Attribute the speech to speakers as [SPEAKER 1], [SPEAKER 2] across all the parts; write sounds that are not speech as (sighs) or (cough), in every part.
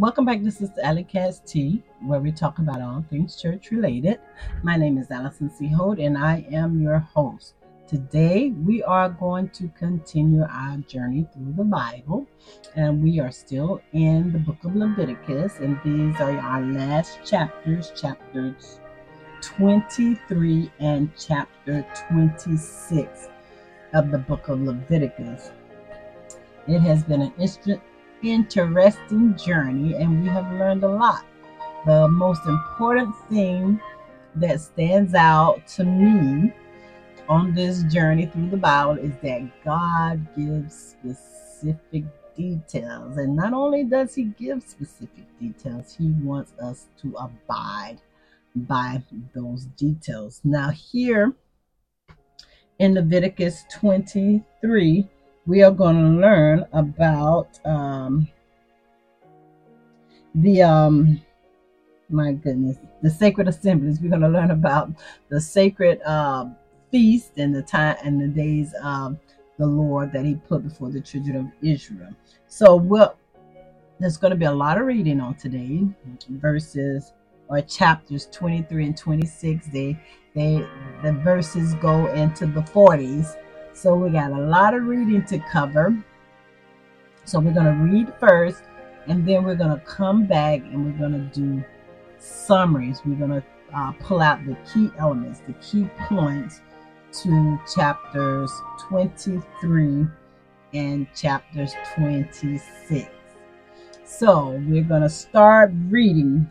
[SPEAKER 1] Welcome back to is Alicatz Tea, where we talk about all things church related. My name is Allison C. Holt, and I am your host. Today, we are going to continue our journey through the Bible, and we are still in the book of Leviticus, and these are our last chapters, chapters 23 and chapter 26 of the book of Leviticus. It has been an interesting journey and we have learned a lot. The most important thing that stands out to me on this journey through the Bible is that God gives specific details. And not only does He give specific details, He wants us to abide by those details. Now, here in Leviticus 23, we are going to learn about um, the um, my goodness, the sacred assemblies. We're going to learn about the sacred uh, feast and the time and the days of the Lord that He put before the children of Israel. So, well, there's going to be a lot of reading on today, verses or chapters 23 and 26. They they the verses go into the 40s so we got a lot of reading to cover. So we're going to read first, and then we're going to come back and we're going to do summaries. We're going to uh, pull out the key elements, the key points to chapters 23 and chapters 26. So we're going to start reading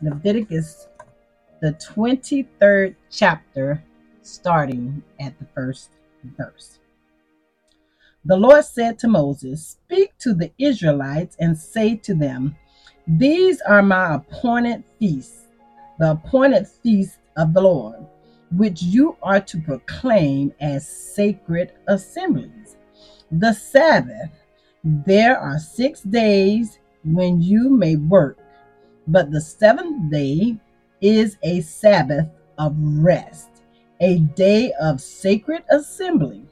[SPEAKER 1] Leviticus, the 23rd chapter, starting at the first verse. The Lord said to Moses, Speak to the Israelites and say to them, These are my appointed feasts, the appointed feasts of the Lord, which you are to proclaim as sacred assemblies. The Sabbath, there are six days when you may work, but the seventh day is a Sabbath of rest a day of sacred assembly.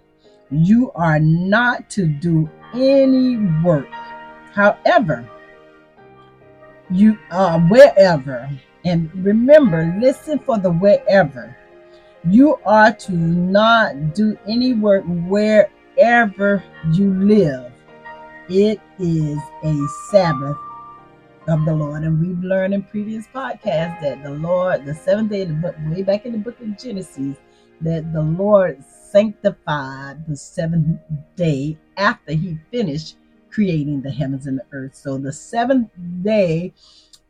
[SPEAKER 1] You are not to do any work. However, you are wherever, and remember, listen for the wherever. You are to not do any work wherever you live. It is a Sabbath of the Lord. And we've learned in previous podcasts that the Lord, the seventh day, the book, way back in the book of Genesis, that the Lord sanctified the seventh day after he finished creating the heavens and the earth. So the seventh day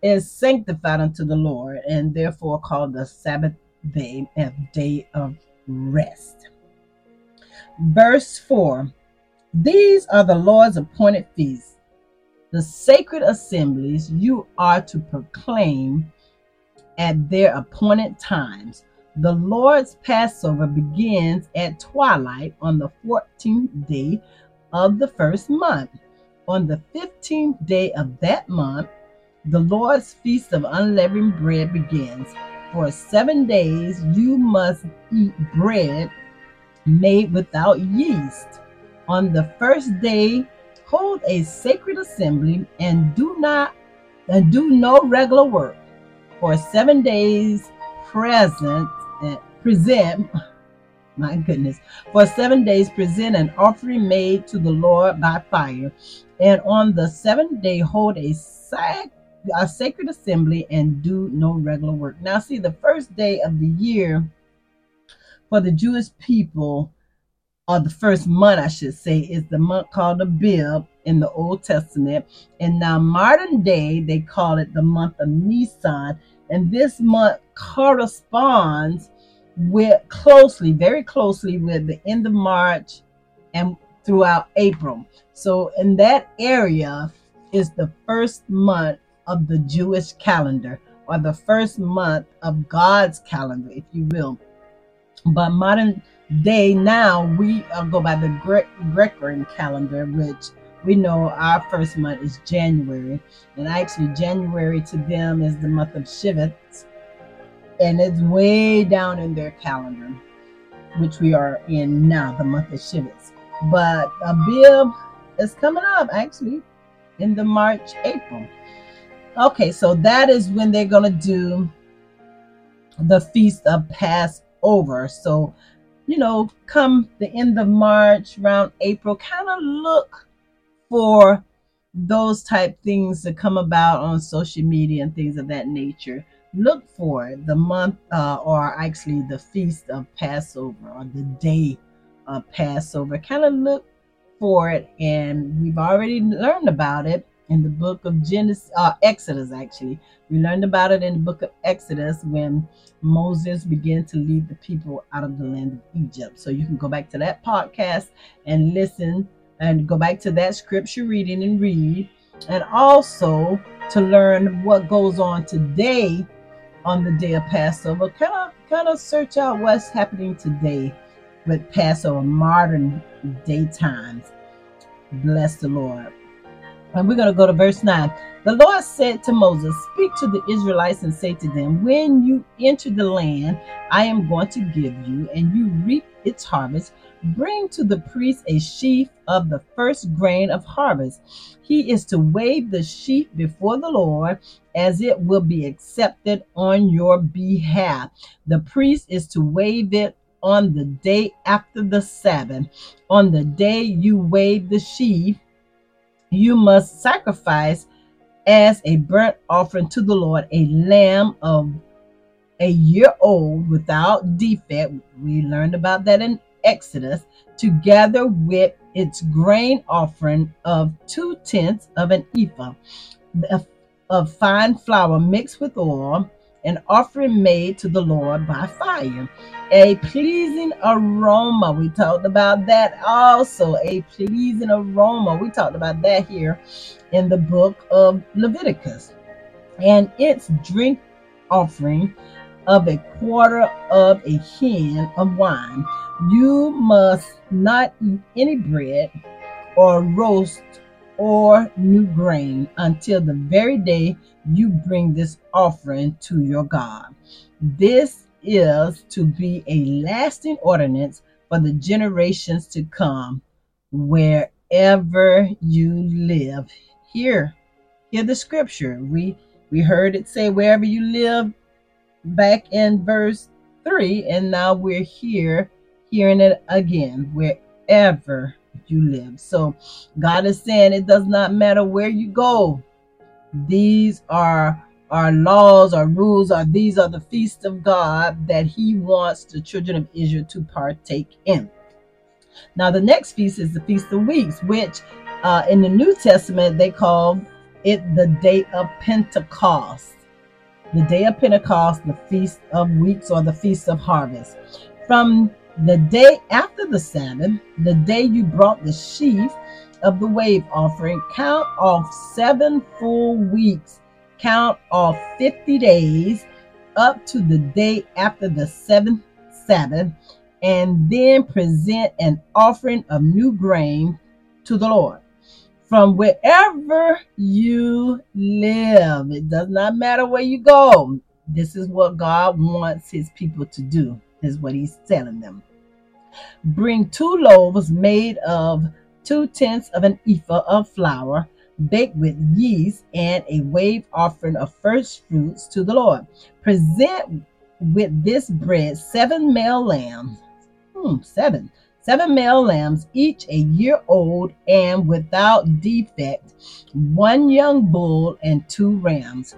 [SPEAKER 1] is sanctified unto the Lord and therefore called the Sabbath day, a day of rest. Verse 4 These are the Lord's appointed feasts the sacred assemblies you are to proclaim at their appointed times. The Lord's Passover begins at twilight on the 14th day of the first month. On the 15th day of that month, the Lord's Feast of Unleavened Bread begins. For seven days, you must eat bread made without yeast. On the first day, hold a sacred assembly and do not and do no regular work for seven days present and present (laughs) my goodness for seven days present an offering made to the lord by fire. And on the seventh day hold a sac a sacred assembly and do no regular work. Now see the first day of the year for the jewish people or the first month, I should say, is the month called Abib in the Old Testament. And now, modern day, they call it the month of Nisan. And this month corresponds with closely, very closely with the end of March and throughout April. So, in that area is the first month of the Jewish calendar or the first month of God's calendar, if you will. But modern day now we uh, go by the Gre- Gregorian calendar, which we know our first month is January, and actually January to them is the month of Shivat, and it's way down in their calendar, which we are in now, the month of Shivat. But Abib is coming up actually in the March April. Okay, so that is when they're to do the feast of Passover. So, you know, come the end of March, around April, kind of look for those type things to come about on social media and things of that nature. Look for the month, uh, or actually the feast of Passover, or the day of Passover. Kind of look for it, and we've already learned about it in the book of Genesis, uh, Exodus. Actually, we learned about it in the book of Exodus when Moses began to lead the people out of the land of Egypt. So you can go back to that podcast and listen, and go back to that scripture reading and read, and also to learn what goes on today on the day of Passover. Kind of, kind of search out what's happening today with Passover, modern day times. Bless the Lord. And we're going to go to verse 9. The Lord said to Moses, Speak to the Israelites and say to them, When you enter the land I am going to give you, and you reap its harvest, bring to the priest a sheaf of the first grain of harvest. He is to wave the sheaf before the Lord, as it will be accepted on your behalf. The priest is to wave it on the day after the Sabbath. On the day you wave the sheaf, you must sacrifice as a burnt offering to the Lord a lamb of a year old without defect. We learned about that in Exodus, together with its grain offering of two tenths of an ephah of fine flour mixed with oil, an offering made to the Lord by fire. A pleasing aroma. We talked about that also. A pleasing aroma. We talked about that here in the book of Leviticus. And its drink offering of a quarter of a hin of wine. You must not eat any bread or roast or new grain until the very day you bring this offering to your God. This is to be a lasting ordinance for the generations to come wherever you live. Here, hear the scripture. We we heard it say wherever you live back in verse 3 and now we're here hearing it again wherever you live. So God is saying it does not matter where you go. These are our laws, our rules, are these are the feasts of God that He wants the children of Israel to partake in. Now, the next feast is the Feast of Weeks, which uh, in the New Testament they call it the day of Pentecost. The day of Pentecost, the Feast of Weeks, or the Feast of Harvest. From the day after the Sabbath, the day you brought the sheaf of the wave offering, count off seven full weeks, count off 50 days up to the day after the seventh Sabbath, and then present an offering of new grain to the Lord. From wherever you live, it does not matter where you go. This is what God wants his people to do is what he's telling them. Bring two loaves made of two tenths of an ephah of flour, baked with yeast, and a wave offering of first fruits to the Lord. Present with this bread seven male lambs, hmm, seven, seven male lambs, each a year old and without defect, one young bull and two rams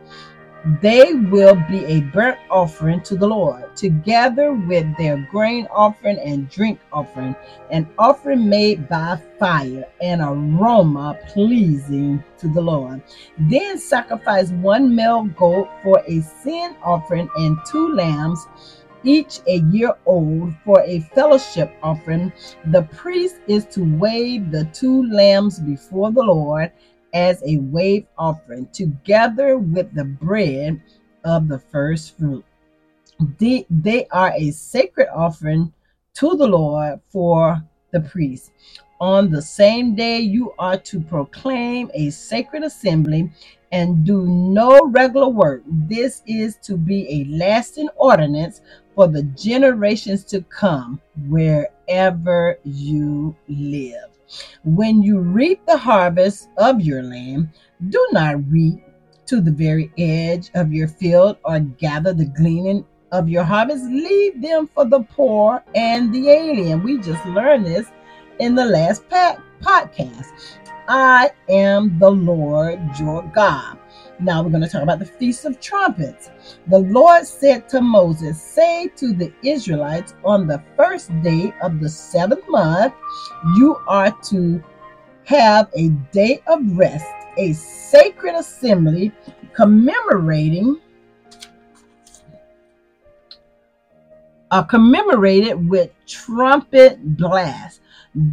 [SPEAKER 1] they will be a burnt offering to the Lord, together with their grain offering and drink offering, an offering made by fire, an aroma pleasing to the Lord. Then sacrifice one male goat for a sin offering and two lambs each a year old for a fellowship offering. The priest is to wave the two lambs before the Lord as a wave offering, together with the bread of the first fruit. They, they are a sacred offering to the Lord for the priest. On the same day, you are to proclaim a sacred assembly and do no regular work. This is to be a lasting ordinance for the generations to come wherever you live. When you reap the harvest of your land, do not reap to the very edge of your field or gather the gleaning of your harvest. Leave them for the poor and the alien. We just learned this in the last podcast. I am the Lord your God. Now we're going to talk about the Feast of Trumpets. The Lord said to Moses, Say to the Israelites, on the first day of the seventh month, you are to have a day of rest, a sacred assembly commemorating uh, commemorated with trumpet blast.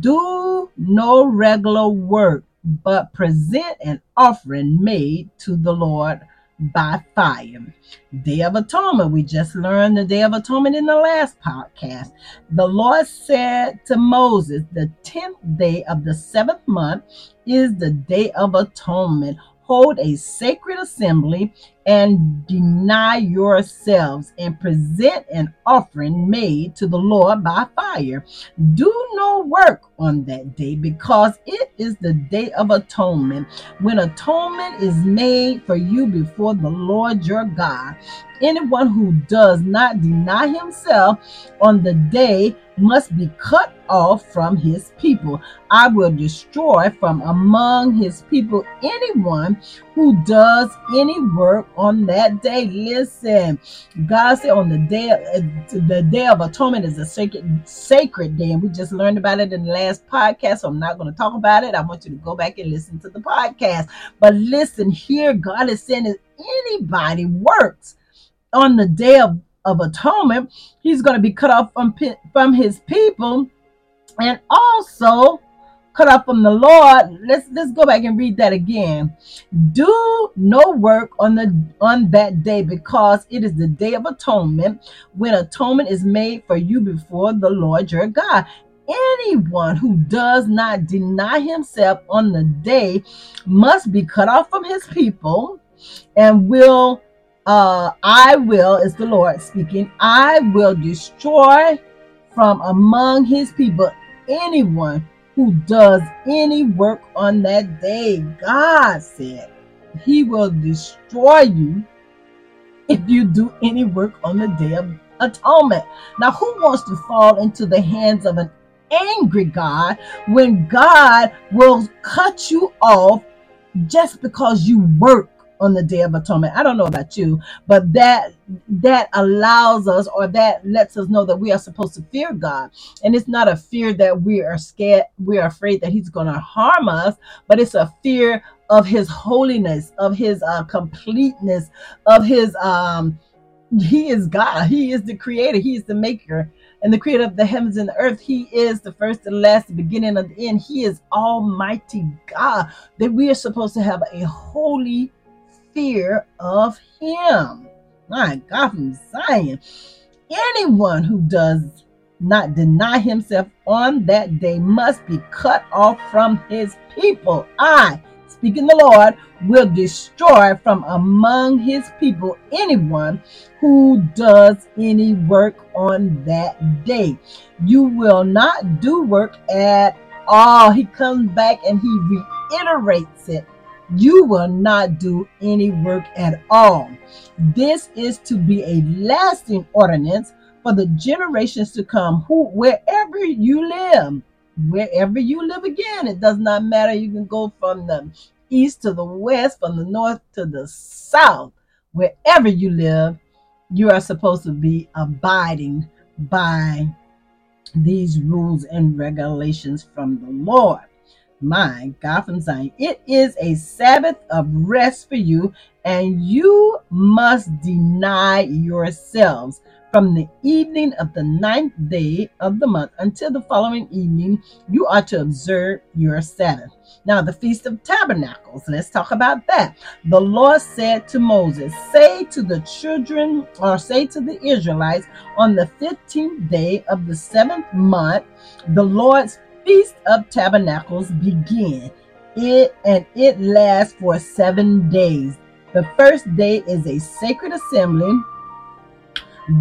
[SPEAKER 1] Do no regular work but present an offering made to the Lord by fire. Day of Atonement. We just learned the Day of Atonement in the last podcast. The Lord said to Moses, The 10th day of the seventh month is the Day of Atonement hold a sacred assembly and deny yourselves and present an offering made to the Lord by fire. Do no work on that day because it is the day of atonement when atonement is made for you before the Lord your God. Anyone who does not deny himself on the day must be cut off from his people. I will destroy from among his people anyone who does any work on that day. Listen, God said on the day of, the day of atonement is a sacred sacred day, and we just learned about it in the last podcast. So I'm not going to talk about it. I want you to go back and listen to the podcast. But listen, here God is saying if anybody works on the day of, of atonement, he's going to be cut off from, from his people and also cut off from the Lord. Let's let's go back and read that again. Do no work on the on that day because it is the day of atonement when atonement is made for you before the Lord your God. Anyone who does not deny himself on the day must be cut off from his people and will uh, I will, is the Lord speaking, I will destroy from among his people anyone who does any work on that day. God said he will destroy you if you do any work on the day of atonement. Now, who wants to fall into the hands of an angry God when God will cut you off just because you work on the day of atonement. I don't know about you, but that that allows us or that lets us know that we are supposed to fear God. And it's not a fear that we are scared, we are afraid that he's going to harm us, but it's a fear of his holiness, of his uh, completeness, of his um he is God. He is the creator. He is the maker and the creator of the heavens and the earth. He is the first and last, the beginning and the end. He is Almighty God. That we are supposed to have a holy fear of him. My God from Zion. Anyone who does not deny himself on that day must be cut off from his people. I, speaking the Lord, will destroy from among his people anyone who does any work on that day. You will not do work at all. He comes back and he reiterates it you will not do any work at all. This is to be a lasting ordinance for the generations to come, who wherever you live, wherever you live again, it does not matter. You can go from the east to the west, from the north to the south, wherever you live, you are supposed to be abiding by these rules and regulations from the Lord my from Zion. It is a Sabbath of rest for you, and you must deny yourselves from the evening of the ninth day of the month until the following evening. You are to observe your Sabbath. Now, the Feast of Tabernacles, let's talk about that. The Lord said to Moses, Say to the children, or say to the Israelites, on the 15th day of the seventh month, the Lord's Feast of Tabernacles begin. It and it lasts for seven days. The first day is a sacred assembly.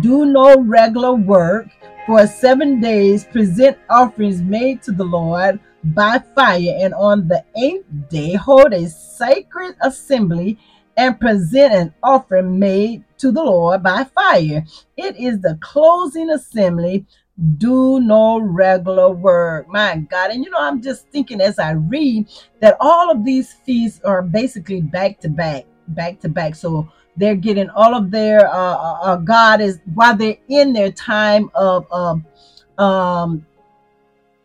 [SPEAKER 1] Do no regular work. For seven days, present offerings made to the Lord by fire. And on the eighth day, hold a sacred assembly and present an offering made to the Lord by fire. It is the closing assembly. Do no regular work. My God. And you know, I'm just thinking as I read that all of these feasts are basically back to back, back to back. So they're getting all of their uh, uh, uh God is while they're in their time of um, um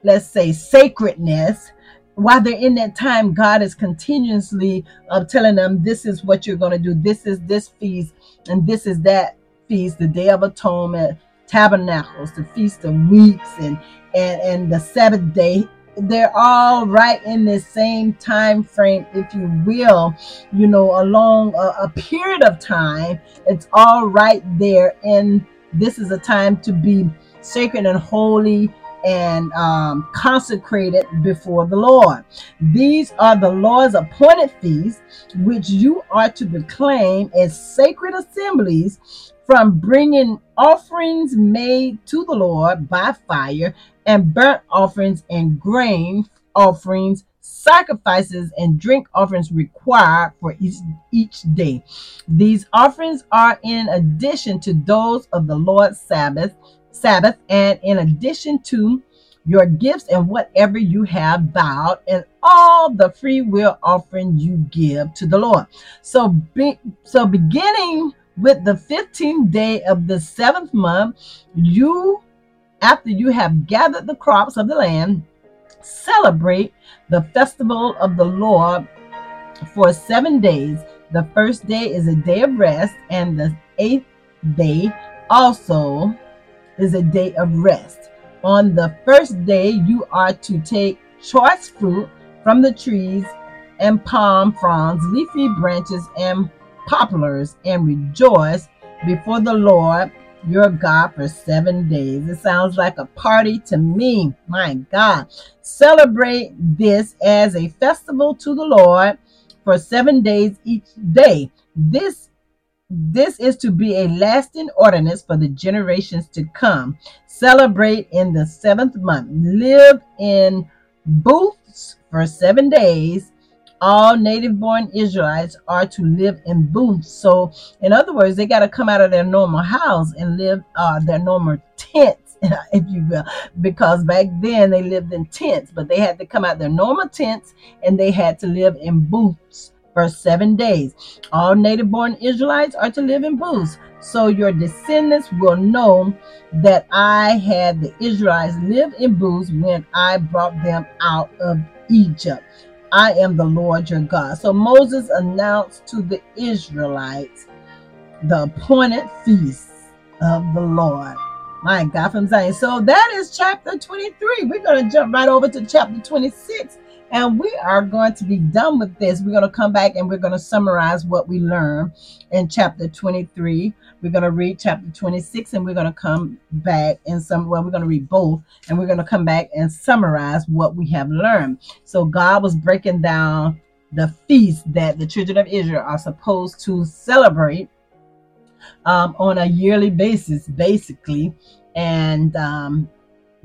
[SPEAKER 1] let's say sacredness while they're in that time, God is continuously uh, telling them, This is what you're going to do. This is this feast, and this is that feast, the Day of Atonement, Tabernacles, the Feast of Weeks, and and and the Sabbath day. They're all right in the same time frame, if you will, you know, along a, a period of time. It's all right there, and this is a time to be sacred and holy and um, consecrated before the Lord. These are the Lord's appointed feasts, which you are to proclaim as sacred assemblies from bringing offerings made to the Lord by fire and burnt offerings and grain offerings sacrifices and drink offerings required for each, each day. These offerings are in addition to those of the Lord's Sabbath Sabbath, and in addition to your gifts and whatever you have vowed, and all the free will offering you give to the Lord. So, be, so beginning with the 15th day of the seventh month, you, after you have gathered the crops of the land, celebrate the festival of the Lord for seven days. The first day is a day of rest, and the eighth day also is a day of rest. On the first day, you are to take choice fruit from the trees and palm fronds, leafy branches, and poplars, and rejoice before the Lord your God for seven days. It sounds like a party to me. My God. Celebrate this as a festival to the Lord for seven days each day. This this is to be a lasting ordinance for the generations to come. Celebrate in the seventh month. Live in booths for seven days. All native born Israelites are to live in booths. So, in other words, they got to come out of their normal house and live uh, their normal tents, (laughs) if you will, because back then they lived in tents, but they had to come out their normal tents and they had to live in booths for seven days. All native born Israelites are to live in booths. So your descendants will know that I had the Israelites live in booths when I brought them out of Egypt. I am the Lord your God. So Moses announced to the Israelites the appointed feasts of the Lord. My God from Zion. So that is chapter 23. We're going to jump right over to chapter 26 and we are going to be done with this. We're going to come back and we're going to summarize what we learned in chapter 23. We're going to read chapter 26 and we're going to come back and some well, we're going to read both and we're going to come back and summarize what we have learned. So God was breaking down the feast that the children of Israel are supposed to celebrate um, on a yearly basis, basically. And um,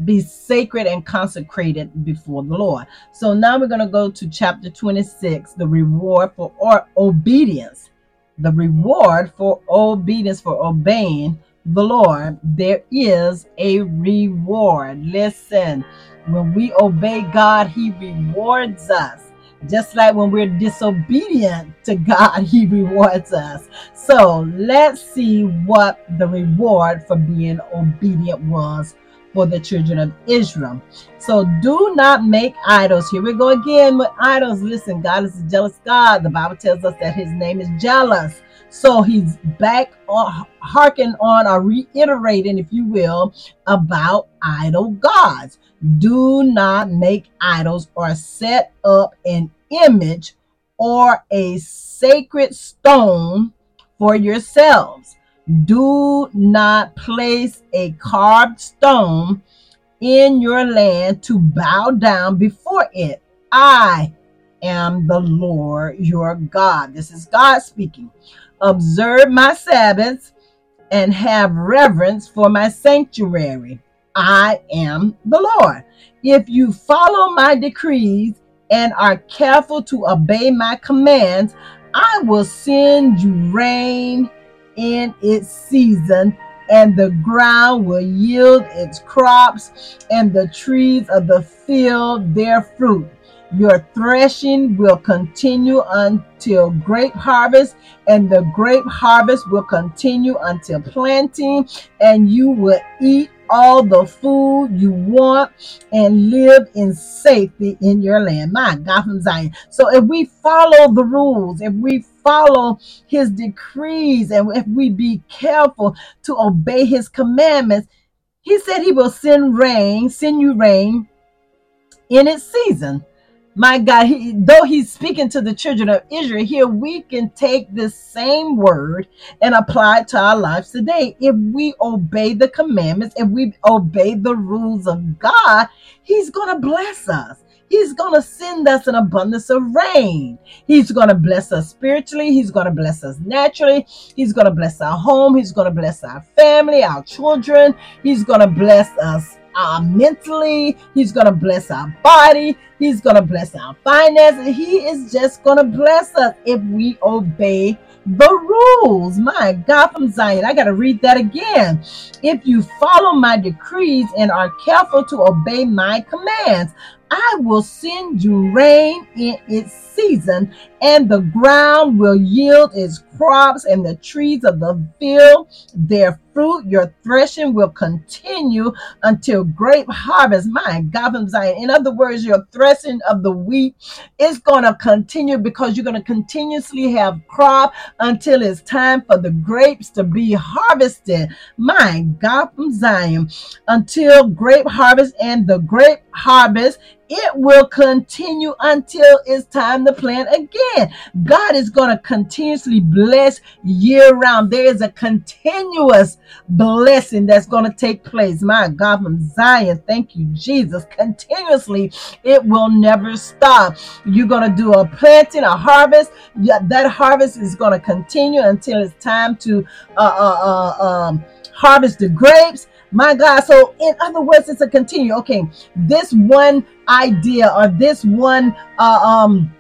[SPEAKER 1] be sacred and consecrated before the Lord. So now we're going to go to chapter 26, the reward for or obedience. The reward for obedience, for obeying the Lord. There is a reward. Listen, when we obey God, He rewards us. Just like when we're disobedient to God, (laughs) He rewards us. So let's see what the reward for being obedient was for the children of Israel. So do not make idols. Here we go again with idols. Listen, God is a jealous God. The Bible tells us that his name is jealous. So he's back on harking on or reiterating, if you will, about idol gods. Do not make idols or set up an image or a sacred stone for yourselves do not place a carved stone in your land to bow down before it. I am the Lord your God. This is God speaking. Observe my Sabbaths and have reverence for my sanctuary. I am the Lord. If you follow my decrees and are careful to obey my commands, I will send you rain in its season, and the ground will yield its crops, and the trees of the field their fruit. Your threshing will continue until grape harvest, and the grape harvest will continue until planting, and you will eat all the food you want and live in safety in your land. My God from Zion. So if we follow the rules, if we follow his decrees, and if we be careful to obey his commandments, he said he will send rain, send you rain in its season my God, he, though he's speaking to the children of Israel here, we can take this same word and apply it to our lives today. If we obey the commandments, if we obey the rules of God, he's going to bless us. He's going to send us an abundance of rain. He's going to bless us spiritually. He's going to bless us naturally. He's going to bless our home. He's going to bless our family, our children. He's going to bless us uh, mentally. He's going to bless our body. He's going to bless our finances. He is just going to bless us if we obey the rules. My God from Zion. I got to read that again. If you follow my decrees and are careful to obey my commands, I will send you rain in its season, and the ground will yield its crops, and the trees of the field their fruit. Your threshing will continue until grape harvest. My God from Zion. In other words, your threshing of the wheat is going to continue because you're going to continuously have crop until it's time for the grapes to be harvested. My God from Zion. Until grape harvest and the grape harvest it will continue until it's time to plant again. God is going to continuously bless year round. There is a continuous blessing that's going to take place. My God, from Zion, thank you, Jesus. Continuously, it will never stop. You're going to do a planting, a harvest. That harvest is going to continue until it's time to uh, uh, uh, um, harvest the grapes my God. So, in other words, it's a continue. Okay, this one idea or this one, uh, um,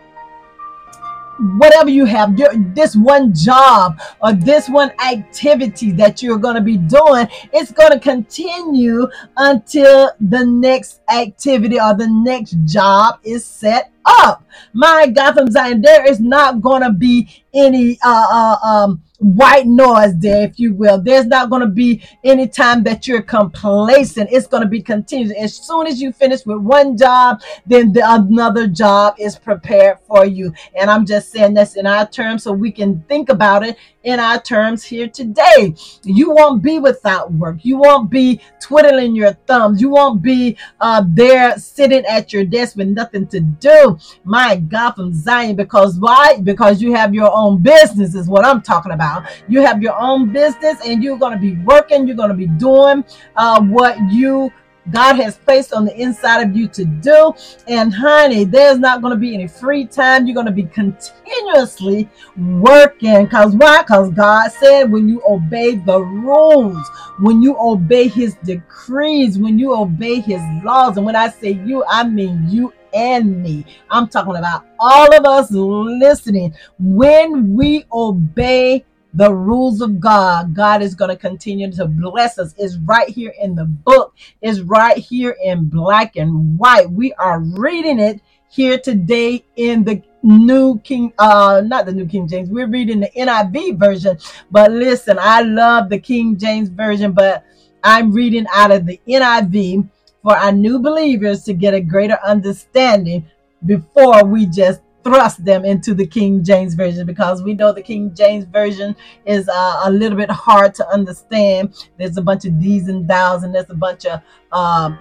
[SPEAKER 1] whatever you have, your, this one job or this one activity that you're going to be doing, it's going to continue until the next activity or the next job is set up. My God from Zion, there is not going to be any, uh, uh, um, white noise there, if you will. There's not going to be any time that you're complacent. It's going to be continuous. As soon as you finish with one job, then the another job is prepared for you. And I'm just saying this in our terms so we can think about it in our terms here today. You won't be without work. You won't be twiddling your thumbs. You won't be uh, there sitting at your desk with nothing to do. My God, from Zion, because why? Because you have your own business, is what I'm talking about. You have your own business and you're going to be working. You're going to be doing uh, what you God has placed on the inside of you to do. And honey, there's not going to be any free time. You're going to be continuously working. Because why? Because God said when you obey the rules, when you obey his decrees, when you obey his laws, and when I say you, I mean you and me. I'm talking about all of us listening. When we obey the rules of God, God is going to continue to bless us. It's right here in the book, it's right here in black and white. We are reading it here today in the new king uh not the new king james we're reading the niv version but listen i love the king james version but i'm reading out of the niv for our new believers to get a greater understanding before we just thrust them into the King James Version because we know the King James Version is uh, a little bit hard to understand. There's a bunch of D's and thous, and there's a bunch of um,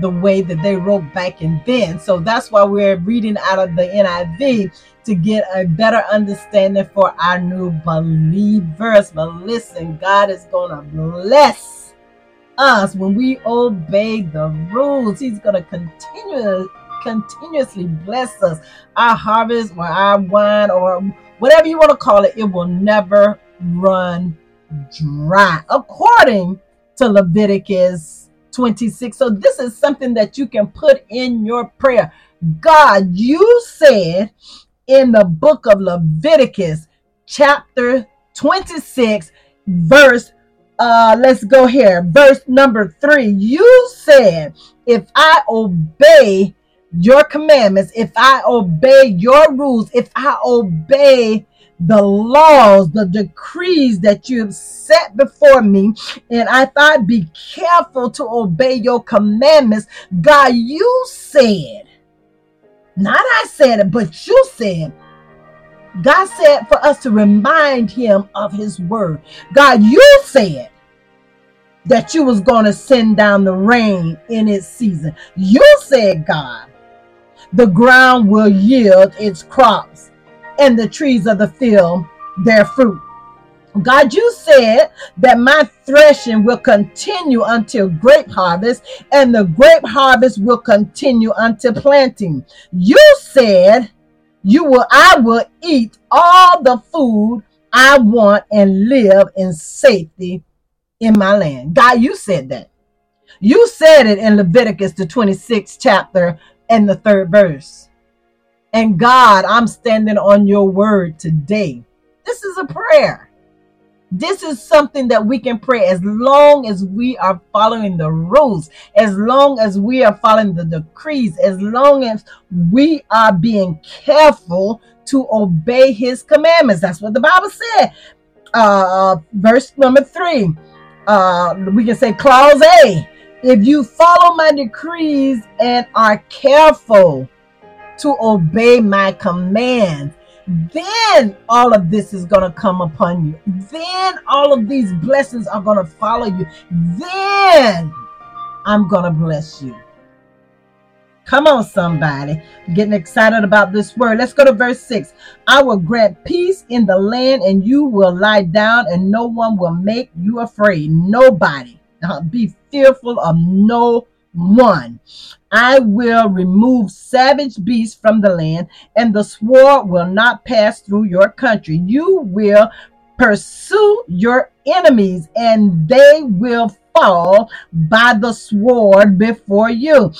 [SPEAKER 1] the way that they wrote back in then. So that's why we're reading out of the NIV to get a better understanding for our new believers. But listen, God is going to bless us when we obey the rules. He's going to continue continuously bless us. Our harvest or our wine or whatever you want to call it, it will never run dry, according to Leviticus 26. So, this is something that you can put in your prayer. God, you said in the book of Leviticus, chapter 26, verse uh let's go here verse number three you said if i obey your commandments if i obey your rules if i obey the laws the decrees that you have set before me and if i be careful to obey your commandments god you said not i said it but you said God said for us to remind him of his word. God, you said that you was going to send down the rain in its season. You said, God, the ground will yield its crops and the trees of the field their fruit. God, you said that my threshing will continue until grape harvest, and the grape harvest will continue until planting. You said you will I will eat all the food I want and live in safety in my land. God, you said that. You said it in Leviticus, the 26th chapter and the third verse. And God, I'm standing on your word today. This is a prayer. This is something that we can pray as long as we are following the rules, as long as we are following the decrees, as long as we are being careful to obey his commandments. That's what the Bible said. Uh, verse number three, uh, we can say clause A. If you follow my decrees and are careful to obey my commands, then all of this is going to come upon you. Then all of these blessings are going to follow you. Then I'm going to bless you. Come on, somebody. Getting excited about this word. Let's go to verse 6. I will grant peace in the land, and you will lie down, and no one will make you afraid. Nobody. Uh, be fearful of no one. I will remove savage beasts from the land, and the sword will not pass through your country. You will pursue your enemies, and they will fall by the sword before you.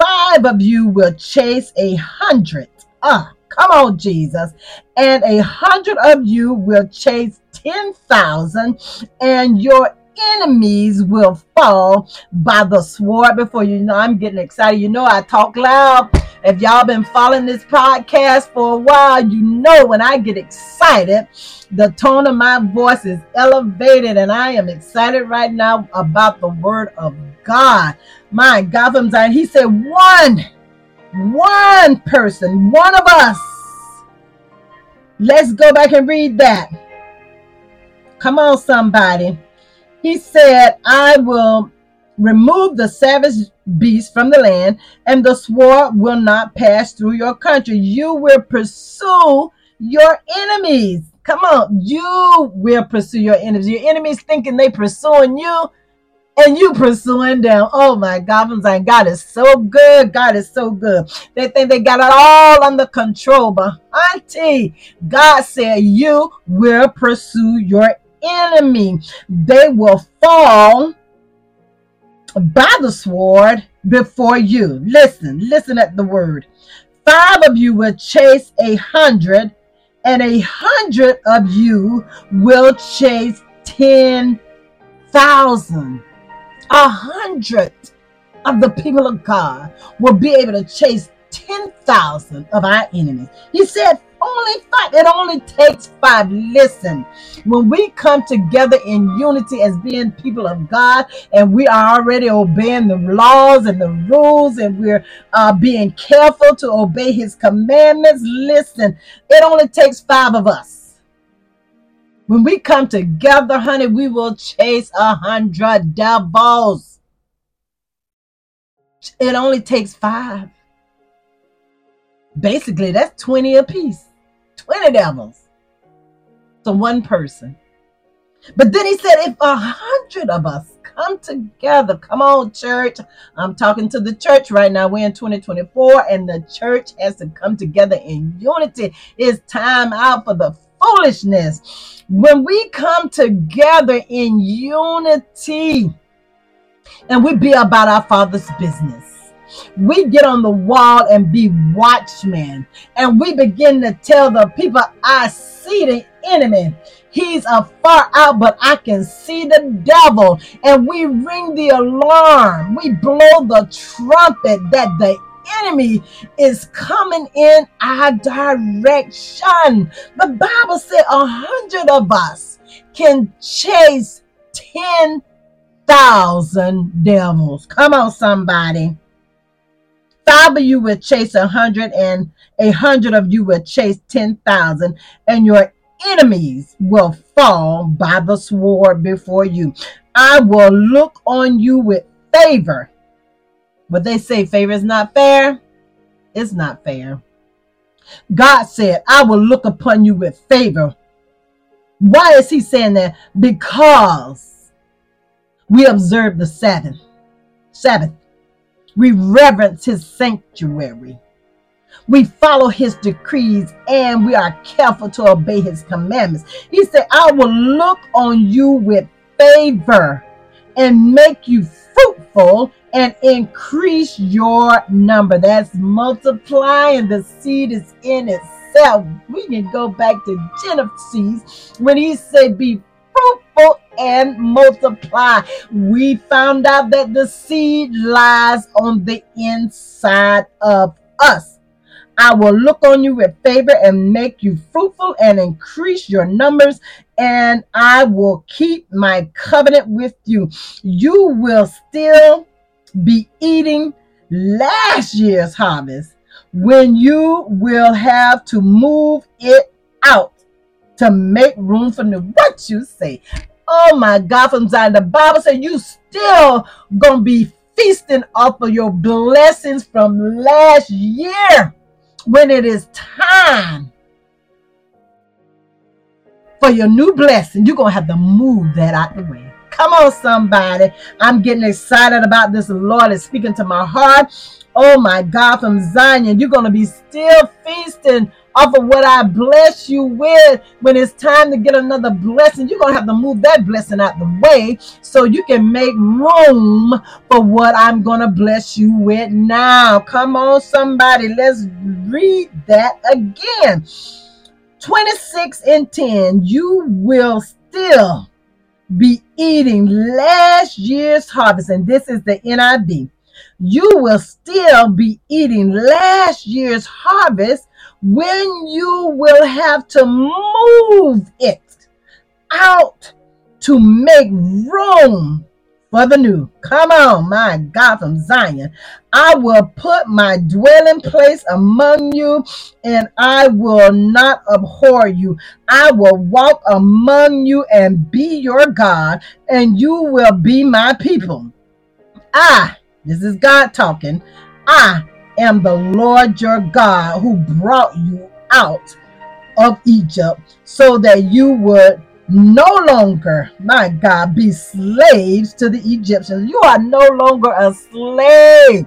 [SPEAKER 1] Five of you will chase a hundred. Ah, come on, Jesus. And a hundred of you will chase 10,000, and your enemies will fall by the sword before you. know, I'm getting excited. You know, I talk loud. If y'all been following this podcast for a while, you know when I get excited, the tone of my voice is elevated, and I am excited right now about the word of God. My God from Zion, he said, one, one person, one of us. Let's go back and read that. Come on, somebody. He said, I will remove the savage beast from the land, and the sword will not pass through your country. You will pursue your enemies. Come on, you will pursue your enemies. Your enemies thinking they pursuing you, and you pursuing them. Oh my God, I'm saying God is so good. God is so good. They think they got it all under control, but auntie, God said you will pursue your enemy. They will fall by the sword before you. Listen, listen at the word. Five of you will chase a hundred, and a hundred of you will chase ten thousand. A hundred of the people of God will be able to chase 10,000 of our enemies. He said, only five. It only takes five. Listen, when we come together in unity as being people of God, and we are already obeying the laws and the rules, and we're uh, being careful to obey His commandments, listen, it only takes five of us. When we come together, honey, we will chase a hundred devils. It only takes five. Basically, that's 20 apiece. 20 devils to one person. But then he said, if a hundred of us come together, come on, church. I'm talking to the church right now. We're in 2024, and the church has to come together in unity. It's time out for the foolishness. When we come together in unity and we be about our Father's business, We get on the wall and be watchmen. And we begin to tell the people, I see the enemy. He's afar out, but I can see the devil. And we ring the alarm. We blow the trumpet that the enemy is coming in our direction. The Bible said a hundred of us can chase 10,000 devils. Come on, somebody. Five of you will chase a hundred, and a hundred of you will chase 10,000, and your enemies will fall by the sword before you. I will look on you with favor. But they say favor is not fair. It's not fair. God said, I will look upon you with favor. Why is he saying that? Because we observe the Sabbath. Sabbath. We reverence his sanctuary. We follow his decrees and we are careful to obey his commandments. He said, I will look on you with favor and make you fruitful and increase your number. That's multiplying. The seed is in itself. We can go back to Genesis when he said, Be fruitful and multiply. We found out that the seed lies on the inside of us. I will look on you with favor and make you fruitful and increase your numbers, and I will keep my covenant with you. You will still be eating last year's harvest when you will have to move it out to make room for new. What you say? Oh my God, from Zion, the Bible said you still gonna be feasting off of your blessings from last year when it is time for your new blessing, you're to have to move that out the way. Come on, somebody. I'm getting excited about this. The Lord is speaking to my heart. Oh my God, from Zion, you're going to be still feasting off of what I bless you with. When it's time to get another blessing, you're going to have to move that blessing out the way so you can make room for what I'm going to bless you with now. Come on, somebody. Let's read that again. 26 and 10, you will still be eating last year's harvest. And this is the NIV. You will still be eating last year's harvest when you will have to move it out to make room for the new. Come on, my God, from Zion. I will put my dwelling place among you, and I will not abhor you. I will walk among you and be your God, and you will be my people. I, this is God talking, I am the Lord your God who brought you out of Egypt so that you would no longer, my God, be slaves to the Egyptians. You are no longer a slave.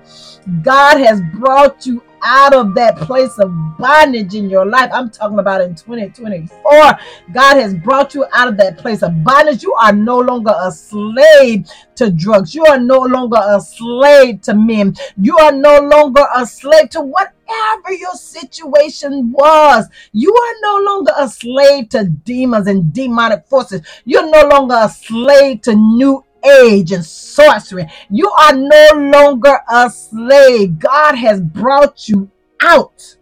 [SPEAKER 1] God has brought you out of that place of bondage in your life. I'm talking about in 2024. God has brought you out of that place of bondage. You are no longer a slave to drugs. You are no longer a slave to men. You are no longer a slave to whatever your situation was. You are no longer a slave to demons and demonic forces. You're no longer a slave to new age and sorcery. You are no longer a slave. God has brought you out.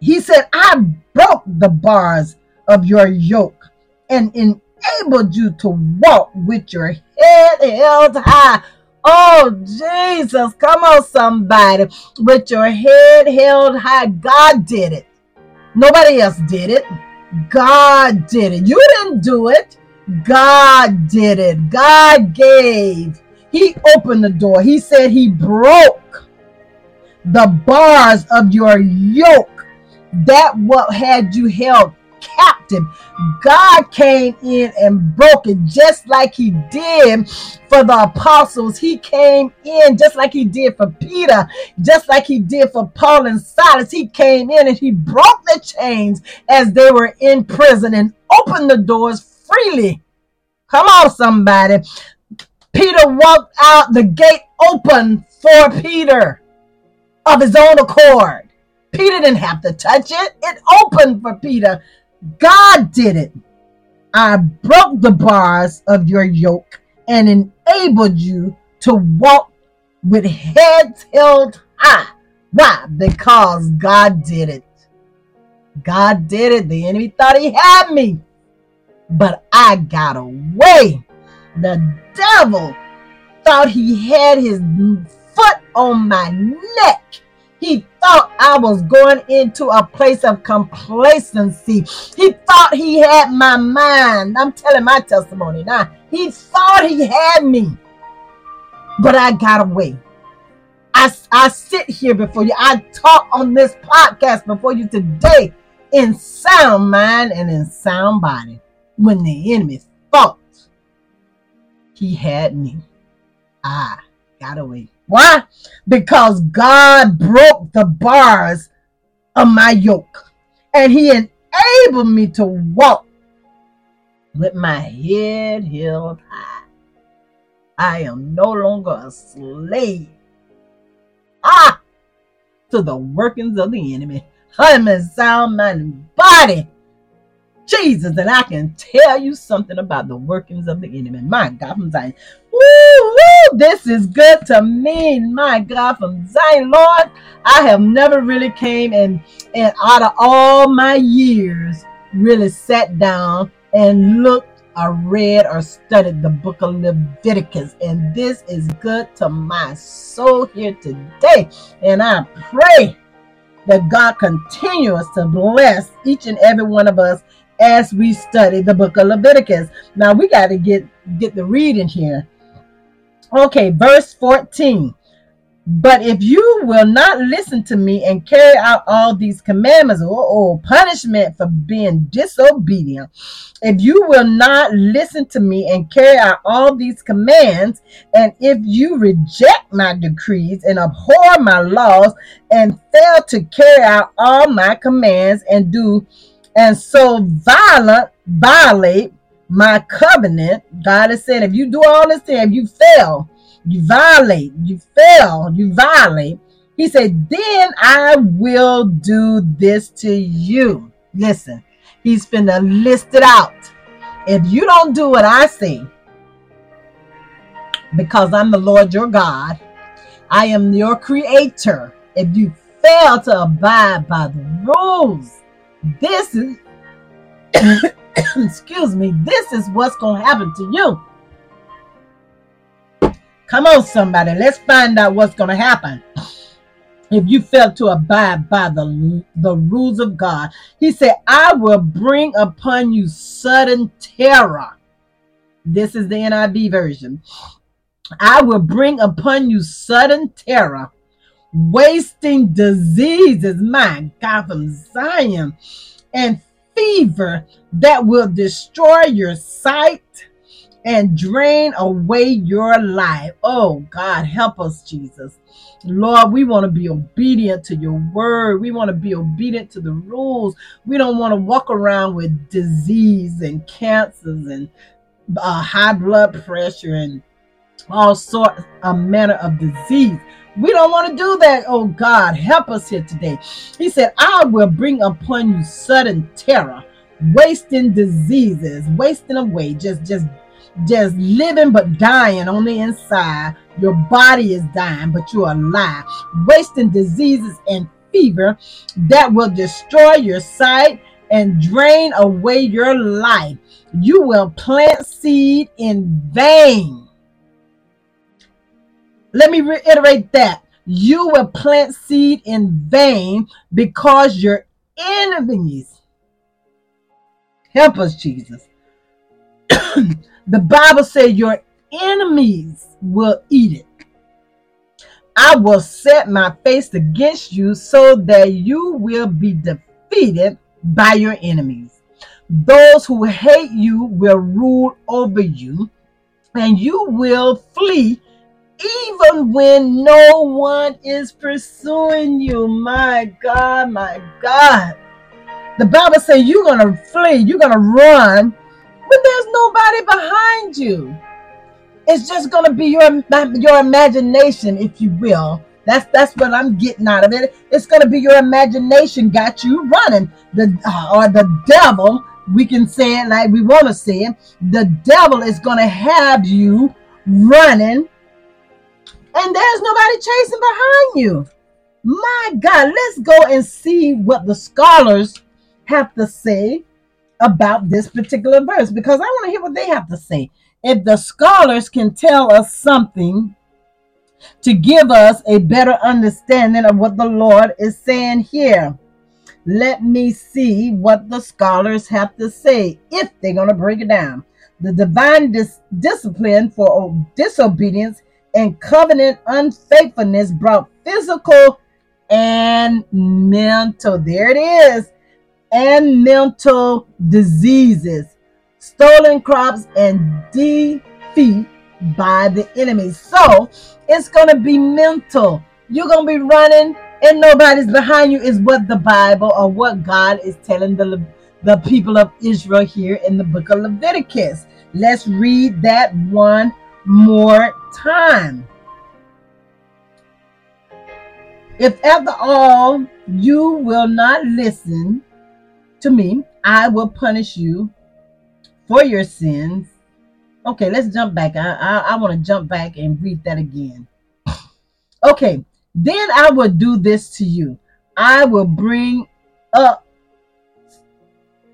[SPEAKER 1] He said, I broke the bars of your yoke and enabled you to walk with your head held high. Oh, Jesus, come on, somebody. With your head held high, God did it. Nobody else did it. God did it. You didn't do it. God did it. God gave. He opened the door. He said he broke the bars of your yoke. That what had you held captive. God came in and broke it just like he did for the apostles. He came in just like he did for Peter, just like he did for Paul and Silas. He came in and he broke the chains as they were in prison and opened the doors freely. Come on, somebody. Peter walked out, the gate open for Peter of his own accord. Peter didn't have to touch it, it opened for Peter. God did it. I broke the bars of your yoke and enabled you to walk with heads held high. Why? Because God did it. God did it. The enemy thought he had me, but I got away. The devil thought he had his foot on my neck. He thought I was going into a place of complacency. He thought he had my mind. I'm telling my testimony now. He thought he had me, but I got away. I, I sit here before you. I talk on this podcast before you today in sound mind and in sound body when the enemy thought he had me. I got away. Why? Because God broke the bars of my yoke and he enabled me to walk with my head held high. I am no longer a slave ah, to the workings of the enemy. I'm in sound mind and body. Jesus, and I can tell you something about the workings of the enemy. My God, from Zion. Woo, woo, this is good to me. My God, from Zion, Lord, I have never really came and, and out of all my years, really sat down and looked or read or studied the book of Leviticus, and this is good to my soul here today. And I pray that God continues to bless each and every one of us as we study the book of Leviticus. Now we got to get get the reading here. Okay, verse 14. But if you will not listen to me and carry out all these commandments, or oh, punishment for being disobedient, if you will not listen to me and carry out all these commands, and if you reject my decrees and abhor my laws and fail to carry out all my commands and do and so violent violate my covenant, God is saying, if you do all this thing, if you fail, you violate, you fail, you violate. He said, then I will do this to you. Listen, he's finna list it out. If you don't do what I say, because I'm the Lord your God, I am your creator. If you fail to abide by the rules, this is, (coughs) excuse me, this is what's going to happen to you. Come on, somebody. Let's find out what's going to happen. (sighs) If you fail to abide by the, the rules of God, he said, I will bring upon you sudden terror. This is the NIV version. (sighs) I will bring upon you sudden terror, wasting diseases, my God, from Zion, and fever that will destroy your sight and drain away your life. Oh God, help us, Jesus. Lord, we want to be obedient to your word. We want to be obedient to the rules. We don't want to walk around with disease and cancers and uh, high blood pressure and all sorts of manner of disease. We don't want to do that. Oh God, help us here today. He said, I will bring upon you sudden terror, wasting diseases, wasting away, just just just living but dying on the inside. Your body is dying, but you're alive, wasting diseases and fever that will destroy your sight and drain away your life. You will plant seed in vain. Let me reiterate that. You will plant seed in vain because your enemies, help us, Jesus, (coughs) The Bible says your enemies will eat it. I will set my face against you so that you will be defeated by your enemies. Those who hate you will rule over you, and you will flee even when no one is pursuing you. My God, my God. The Bible says you're going to flee, you're going to run but there's nobody behind you. It's just going to be your your imagination, if you will. That's that's what I'm getting out of it. It's going to be your imagination got you running. The uh, or the devil, we can say it like we want to say it. The devil is going to have you running, and there's nobody chasing behind you. My God, let's go and see what the scholars have to say about this particular verse because I want to hear what they have to say. If the scholars can tell us something to give us a better understanding of what the Lord is saying here, let me see what the scholars have to say if they're going to break it down. The divine dis- discipline for disobedience and covenant unfaithfulness brought physical and mental. There it is. And mental diseases, stolen crops, and defeat by the enemy. So it's going to be mental. You're going to be running and nobody's behind you, is what the Bible or what God is telling the, the people of Israel here in the book of Leviticus. Let's read that one more time. If after all you will not listen to me, I will punish you for your sins. Okay, let's jump back. I, I, I want to jump back and read that again. (clears throat) Okay, then I will do this to you. I will bring up,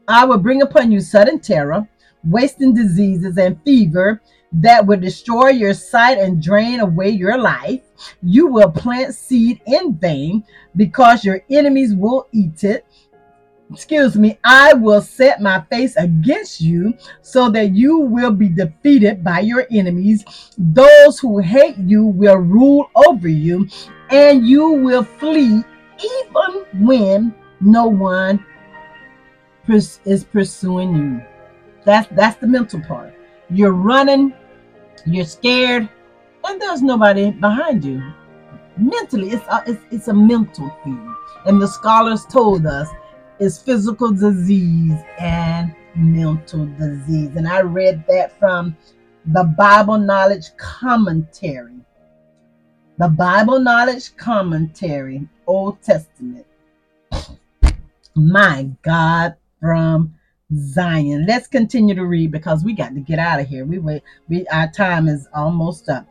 [SPEAKER 1] I will bring upon you sudden terror, wasting diseases and fever that will destroy your sight and drain away your life. You will plant seed in vain because your enemies will eat it. Excuse me, I will set my face against you so that you will be defeated by your enemies. Those who hate you will rule over you, and you will flee even when no one is pursuing you. That's that's the mental part. You're running, you're scared, and there's nobody behind you. Mentally, it's a, it's, it's a mental thing. And the scholars told us it's physical disease and mental disease. And I read that from the Bible Knowledge Commentary. The Bible Knowledge Commentary, Old Testament. My God, from Zion. Let's continue to read because we got to get out of here. We wait. We our time is almost up.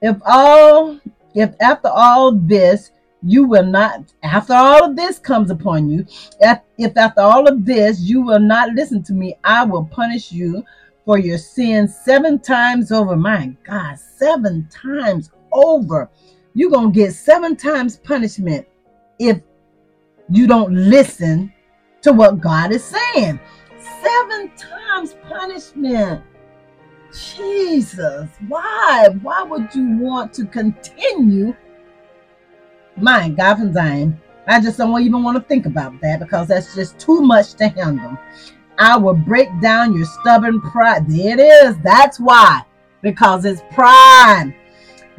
[SPEAKER 1] If all, if after all this you will not, after all of this comes upon you, if, if after all of this you will not listen to me, I will punish you for your sins seven times over. My God, seven times over. You're gonna get seven times punishment if you don't listen to what God is saying. Seven times punishment. Jesus, why? Why would you want to continue? My God from Zion. I just don't even want to think about that because that's just too much to handle. I will break down your stubborn pride. There it is. That's why. Because it's pride.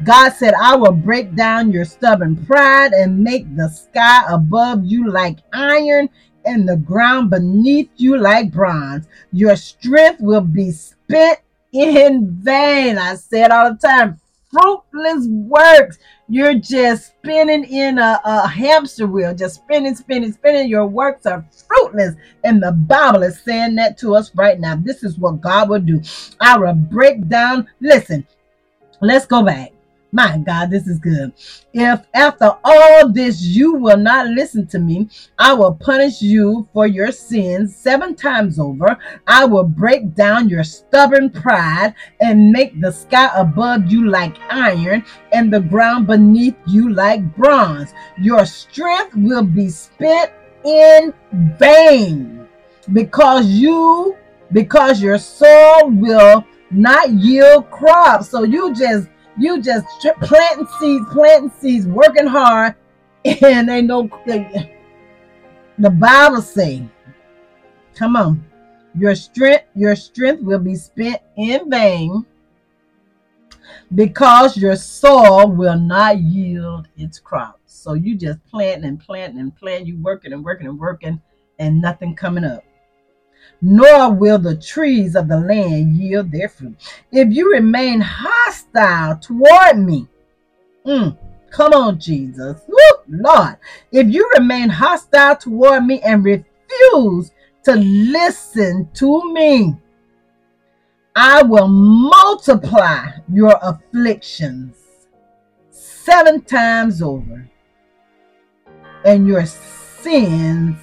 [SPEAKER 1] God said, I will break down your stubborn pride and make the sky above you like iron and the ground beneath you like bronze. Your strength will be spent in vain. I say it all the time. Fruitless works. You're just spinning in a, a hamster wheel, just spinning, spinning, spinning. Your works are fruitless. And the Bible is saying that to us right now. This is what God will do. I will break down. Listen, let's go back. My God, this is good. If after all this you will not listen to me, I will punish you for your sins seven times over. I will break down your stubborn pride and make the sky above you like iron and the ground beneath you like bronze. Your strength will be spent in vain because you because your soul will not yield crops. So you just you just planting seeds, planting seeds, working hard, and they know they, the Bible say, come on, your strength, your strength will be spent in vain because your soil will not yield its crops. So you just planting and planting and planting, you working and working and working, and nothing coming up. Nor will the trees of the land yield their fruit. If you remain hostile toward me, mm, come on, Jesus, Woo, Lord, if you remain hostile toward me and refuse to listen to me, I will multiply your afflictions seven times over, and your sins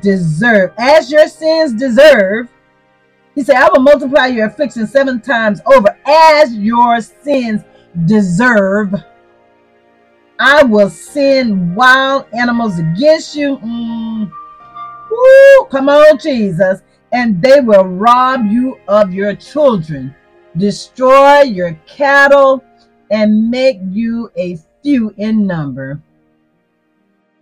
[SPEAKER 1] deserve, as your sins deserve. He said, I will multiply your affliction seven times over, as your sins deserve. I will send wild animals against you. Mm. Woo, come on, Jesus and they will rob you of your children, destroy your cattle, and make you a few in number,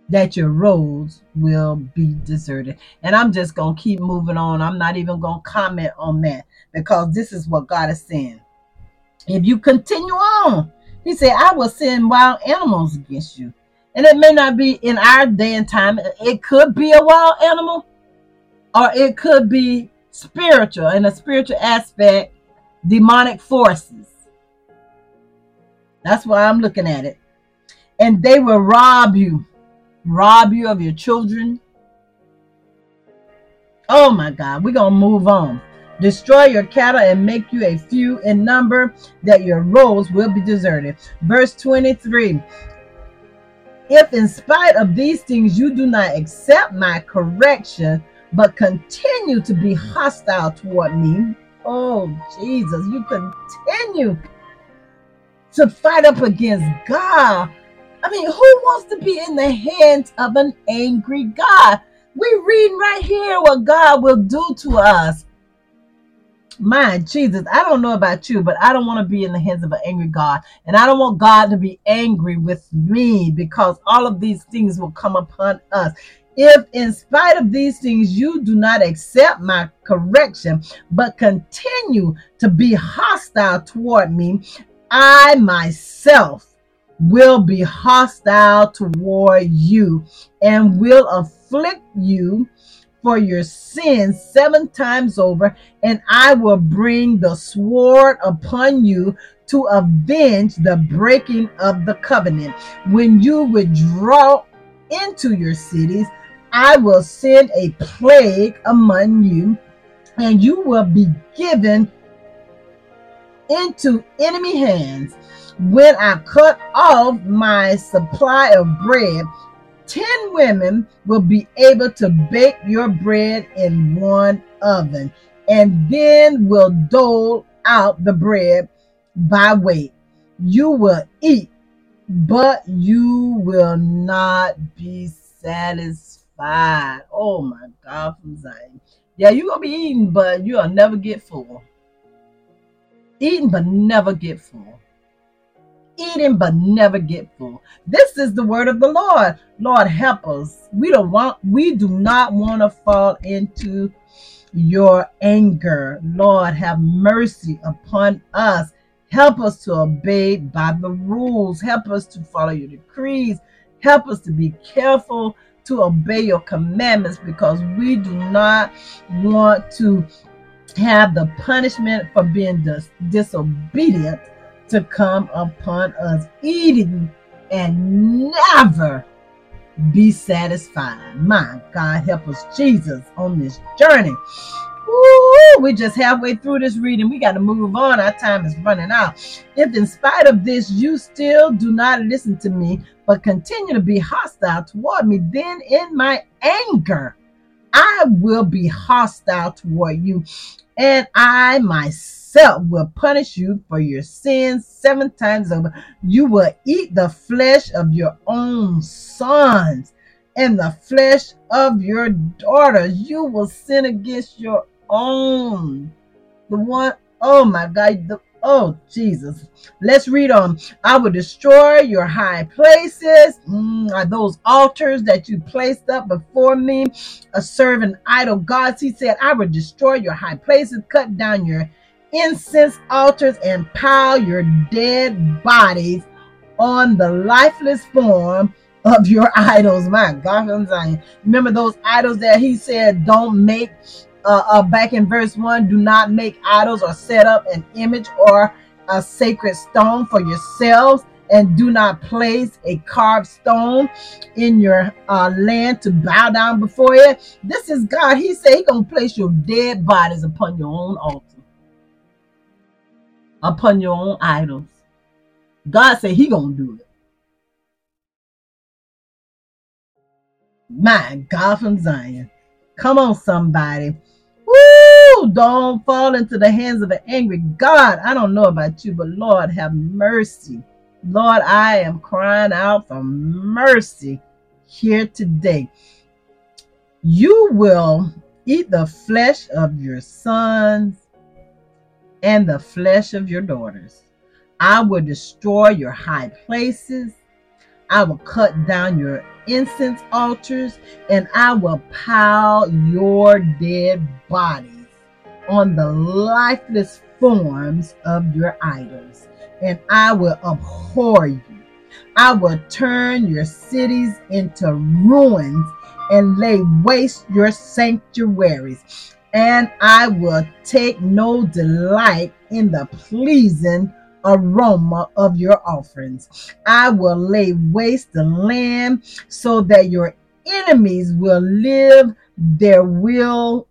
[SPEAKER 1] that your roads will be deserted. And I'm just going to keep moving on. I'm not even going to comment on that because this is what God is saying. If you continue on, He said, I will send wild animals against you. And it may not be in our day and time, it could be a wild animal or it could be spiritual in a spiritual aspect, demonic forces. That's why I'm looking at it. And they will rob you, rob you of your children. Oh my God, we're going to move on. Destroy your cattle and make you a few in number, that your roads will be deserted. Verse 23 If in spite of these things you do not accept my correction, but continue to be hostile toward me. Oh, Jesus, you continue to fight up against God. I mean, who wants to be in the hands of an angry God? We read right here what God will do to us. My Jesus, I don't know about you, but I don't want to be in the hands of an angry God. And I don't want God to be angry with me because all of these things will come upon us. If in spite of these things you do not accept my correction, but continue to be hostile toward me, I myself will be hostile toward you and will afflict you for your sins seven times over, and I will bring the sword upon you to avenge the breaking of the covenant. When you withdraw into your cities, I will send a plague among you, and you will be given into enemy hands. When I cut off my supply of bread, 10 women will be able to bake your bread in one oven, and then will dole out the bread by weight. You will eat, but you will not be satisfied. Oh my God, from Zion. Yeah, you're gonna be eating, but you'll never get full. Eating, but never get full. Eating, but never get full. This is the word of the Lord. Lord, help us. We don't want, we do not want to fall into your anger. Lord, have mercy upon us. Help us to obey by the rules. Help us to follow your decrees. Help us to be careful to obey your commandments because we do not want to have the punishment for being dis- disobedient to come upon us eating and never be satisfied. My God, help us, Jesus, on this journey. Ooh, we're just halfway through this reading. We got to move on. Our time is running out. If, in spite of this, you still do not listen to me, but continue to be hostile toward me, then in my anger, I will be hostile toward you, and I myself will punish you for your sins seven times over. You will eat the flesh of your own sons and the flesh of your daughters. You will sin against your own. The one, oh my God, the Oh, Jesus. Let's read on. I will destroy your high places. Mm, those altars that you placed up before me, a serving idol gods? He said, I will destroy your high places, cut down your incense altars, and pile your dead bodies on the lifeless form of your (laughs) idols. My God, I'm. Remember those idols that he said, don't make uh, uh, back in verse 1 do not make idols or set up an image or a sacred stone for yourselves and do not place a carved stone in your uh, land to bow down before it. This is God. He said He gonna place your dead bodies upon your own altar, upon your own idols. God said He gonna do it. My God from Zion. Come on, somebody. Woo! Don't fall into the hands of an angry God. I don't know about you, but Lord, have mercy. Lord, I am crying out for mercy here today. You will eat the flesh of your sons and the flesh of your daughters. I will destroy your high places. I will cut down your incense altars and I will pile your dead bodies on the lifeless forms of your idols and I will abhor you. I will turn your cities into ruins and lay waste your sanctuaries. And I will take no delight in the pleasing aroma of your offerings. I will lay waste the land so that your enemies will live, there will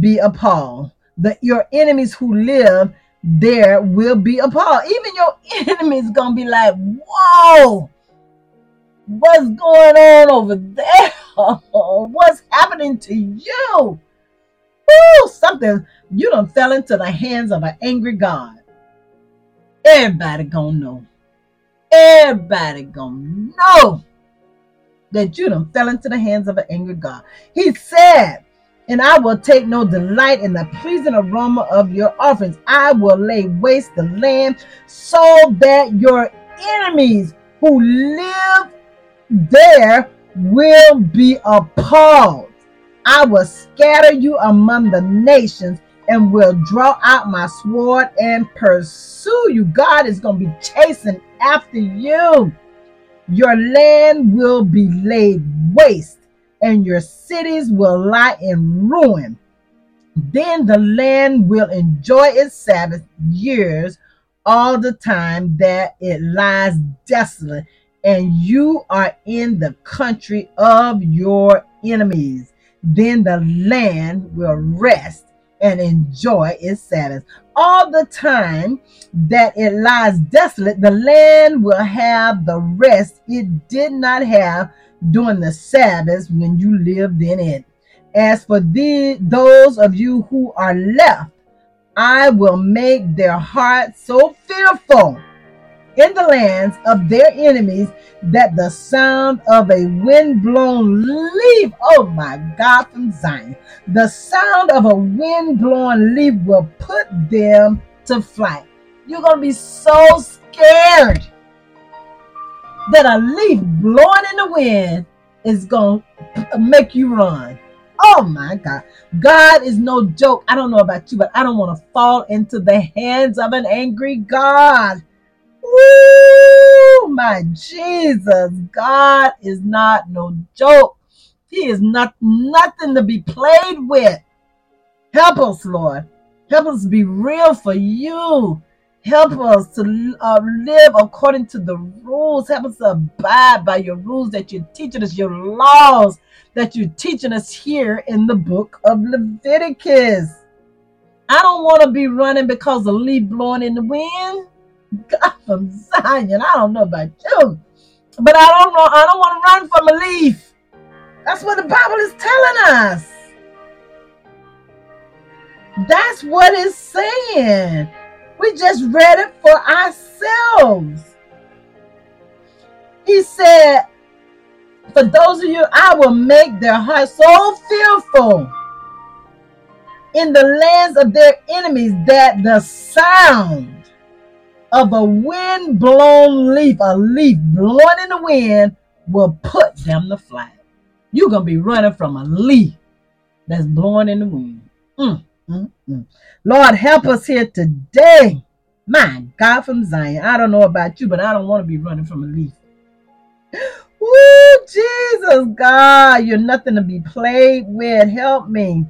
[SPEAKER 1] be appalled. That your enemies who live there will be a pause. Even your (laughs) enemies gonna be like, whoa, what's going on over there? (laughs) what's happening to you? Woo, something you done fell into the hands of an angry God. Everybody gonna know. Everybody gonna know that you done fell into the hands of an angry God. He said, and I will take no delight in the pleasing aroma of your offerings. I will lay waste the land so that your enemies who live there will be appalled. I will scatter you among the nations and will draw out my sword and pursue you. God is going to be chasing after you. Your land will be laid waste and your cities will lie in ruin. Then the land will enjoy its Sabbath years all the time that it lies desolate, and you are in the country of your enemies. Then the land will rest and enjoy its Sabbath. All the time that it lies desolate, the land will have the rest it did not have during the Sabbath when you lived in it. As for the, those of you who are left, I will make their hearts so fearful in the lands of their enemies that the sound of a wind-blown leaf, oh my God, from Zion, the sound of a wind-blown leaf will put them to flight. You're going to be so scared that a leaf blowing in the wind is going to make you run. Oh my God. God is no joke. I don't know about you, but I don't want to fall into the hands of an angry God. Woo! My Jesus. God is not no joke. He is not nothing to be played with. Help us, Lord. Help us be real for you. Help us to uh, live according to the rules. Help us to abide by your rules that you're teaching us, your laws that you're teaching us here in the book of Leviticus. I don't want to be running because of leaf blowing in the wind. God from Zion. I don't know about you, but I don't know. I don't want to run from a leaf. That's what the Bible is telling us. That's what it's saying. We just read it for ourselves. He said, For those of you, I will make their hearts so fearful in the lands of their enemies that the sound of a wind blown leaf, a leaf blowing in the wind, will put them to flight. You're going to be running from a leaf that's blowing in the wind. Mm. Mm-mm. Lord, help us here today. My God from Zion. I don't know about you, but I don't want to be running from a leaf. (gasps) Woo, Jesus, God, you're nothing to be played with. Help me.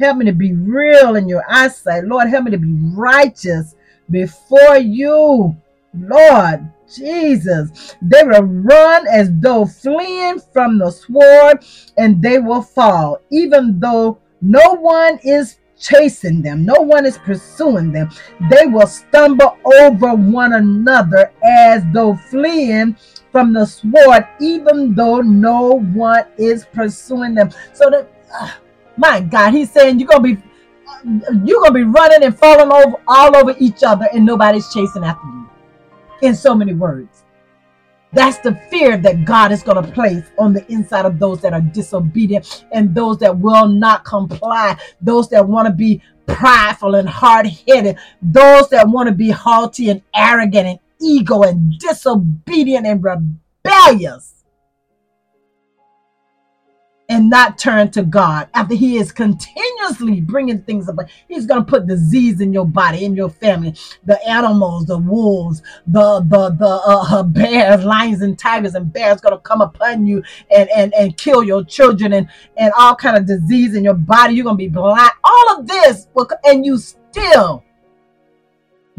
[SPEAKER 1] Help me to be real in your eyesight. Lord, help me to be righteous before you. Lord Jesus, they will run as though fleeing from the sword and they will fall, even though no one is chasing them, no one is pursuing them. They will stumble over one another as though fleeing from the sword, even though no one is pursuing them. So that, uh, my God, he's saying you're gonna be you're gonna be running and falling over all over each other, and nobody's chasing after you. In so many words. That's the fear that God is going to place on the inside of those that are disobedient and those that will not comply, those that want to be prideful and hard headed, those that want to be haughty and arrogant and ego and disobedient and rebellious and not turn to God after He is continuously bringing things up. He's going to put disease in your body, in your family, the animals, the wolves, the the the uh (laughs) bears, lions, and tigers, and bears going to come upon you and and and kill your children and and all kind of disease in your body. You're going to be blind. All of this, will, and you still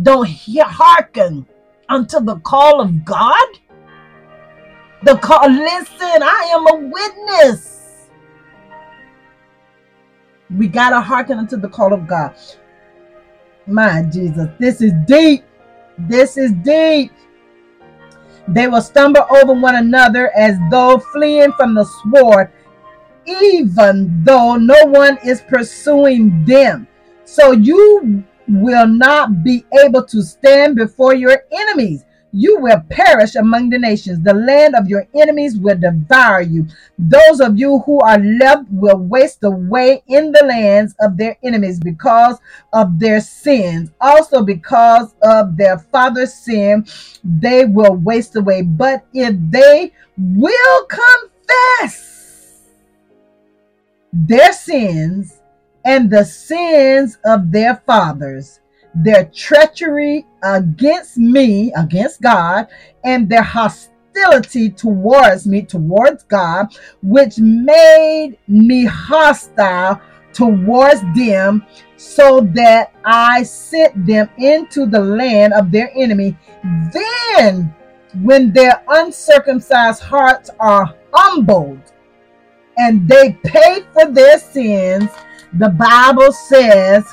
[SPEAKER 1] don't hear, hearken unto the call of God. The call. Listen, I am a witness. We got to hearken unto the call of God. My Jesus, this is deep. This is deep. They will stumble over one another as though fleeing from the sword, even though no one is pursuing them. So you will not be able to stand before your enemies. You will perish among the nations. The land of your enemies will devour you. Those of you who are left will waste away in the lands of their enemies because of their sins. Also, because of their father's sin, they will waste away. But if they will confess their sins and the sins of their fathers, their treachery against me, against God, and their hostility towards me, towards God, which made me hostile towards them, so that I sent them into the land of their enemy. Then, when their uncircumcised hearts are humbled and they pay for their sins, the Bible says,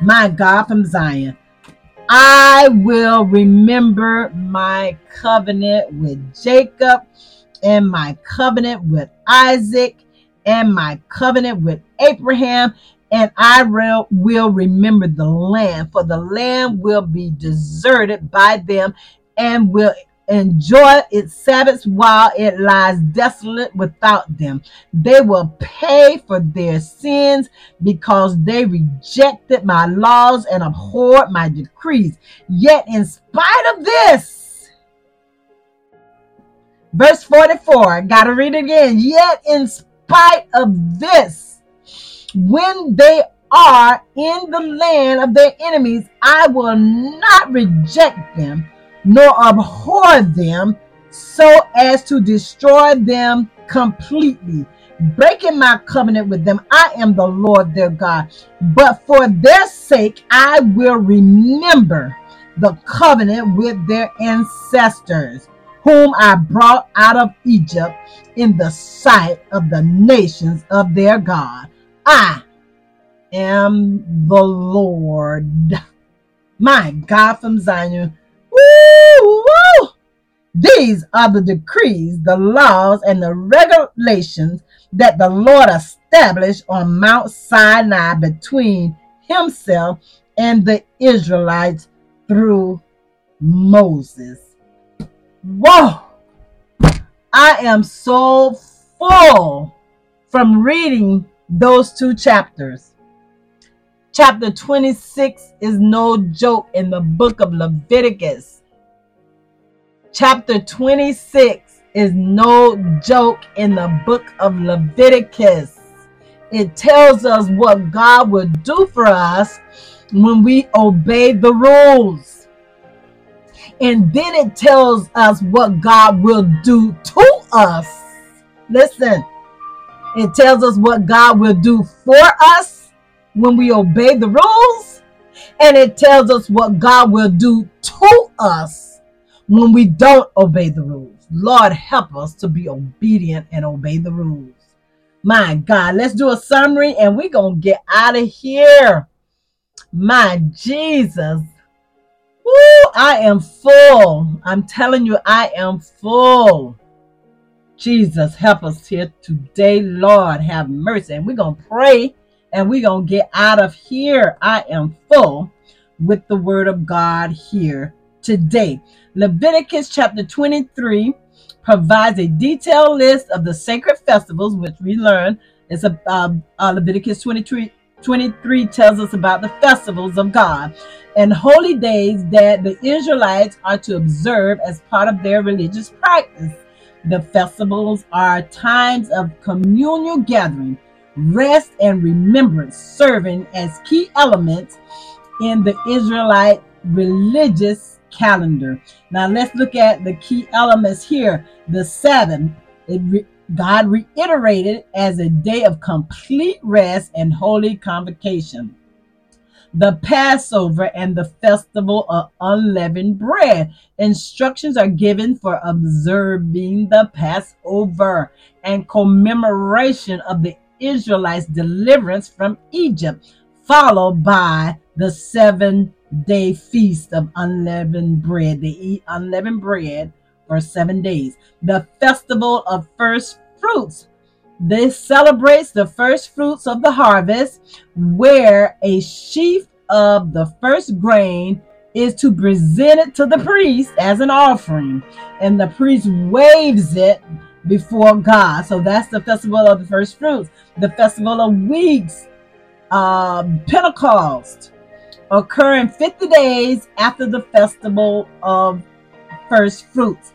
[SPEAKER 1] my God from Zion. I will remember my covenant with Jacob and my covenant with Isaac and my covenant with Abraham, and I will, remember the land, for the land will be deserted by them and will enjoy its Sabbaths while it lies desolate without them. They will pay for their sins because they rejected my laws and abhorred my decrees. Yet, in spite of this, verse 44, gotta read it again. Yet, in spite of this, when they are in the land of their enemies, I will not reject them nor abhor them so as to destroy them completely. Breaking my covenant with them, I am the Lord their God. But for their sake, I will remember the covenant with their ancestors, whom I brought out of Egypt in the sight of the nations of their God. I am the Lord, my God from Zion Woo. These are the decrees, the laws, and the regulations that the Lord established on Mount Sinai between himself and the Israelites through Moses. Whoa! I am so full from reading those two chapters. Chapter 26 is no joke in the book of Leviticus. Chapter 26 is no joke in the book of Leviticus. It tells us what God will do for us when we obey the rules. And then it tells us what God will do to us. Listen, It tells us what God will do for us when we obey the rules. And it tells us what God will do to us when we don't obey the rules. Lord, help us to be obedient and obey the rules. My God, let's do a summary and we're going to get out of here. My Jesus. Woo, I am full. I'm telling you, I am full. Jesus, help us here today. Lord, have mercy. And we're going to pray and we're going to get out of here. I am full with the word of God here today. Leviticus chapter 23 provides a detailed list of the sacred festivals, which we learn is a, uh, uh, Leviticus 23, 23 tells us about the festivals of God and holy days that the Israelites are to observe as part of their religious practice. The festivals are times of communal gathering, rest, and remembrance, serving as key elements in the Israelite religious calendar. Now let's look at the key elements here. The Sabbath, re- God reiterated as a day of complete rest and holy convocation. The Passover and the festival of unleavened bread. Instructions are given for observing the Passover and commemoration of the Israelites' deliverance from Egypt, followed by the seven day feast of unleavened bread. They eat unleavened bread for seven days. The festival of first fruits. This celebrates the first fruits of the harvest, where a sheaf of the first grain is to present it to the priest as an offering, and the priest waves it before God. So that's the festival of the first fruits. The festival of weeks, uh, Pentecost, occurring 50 days after the festival of first fruits.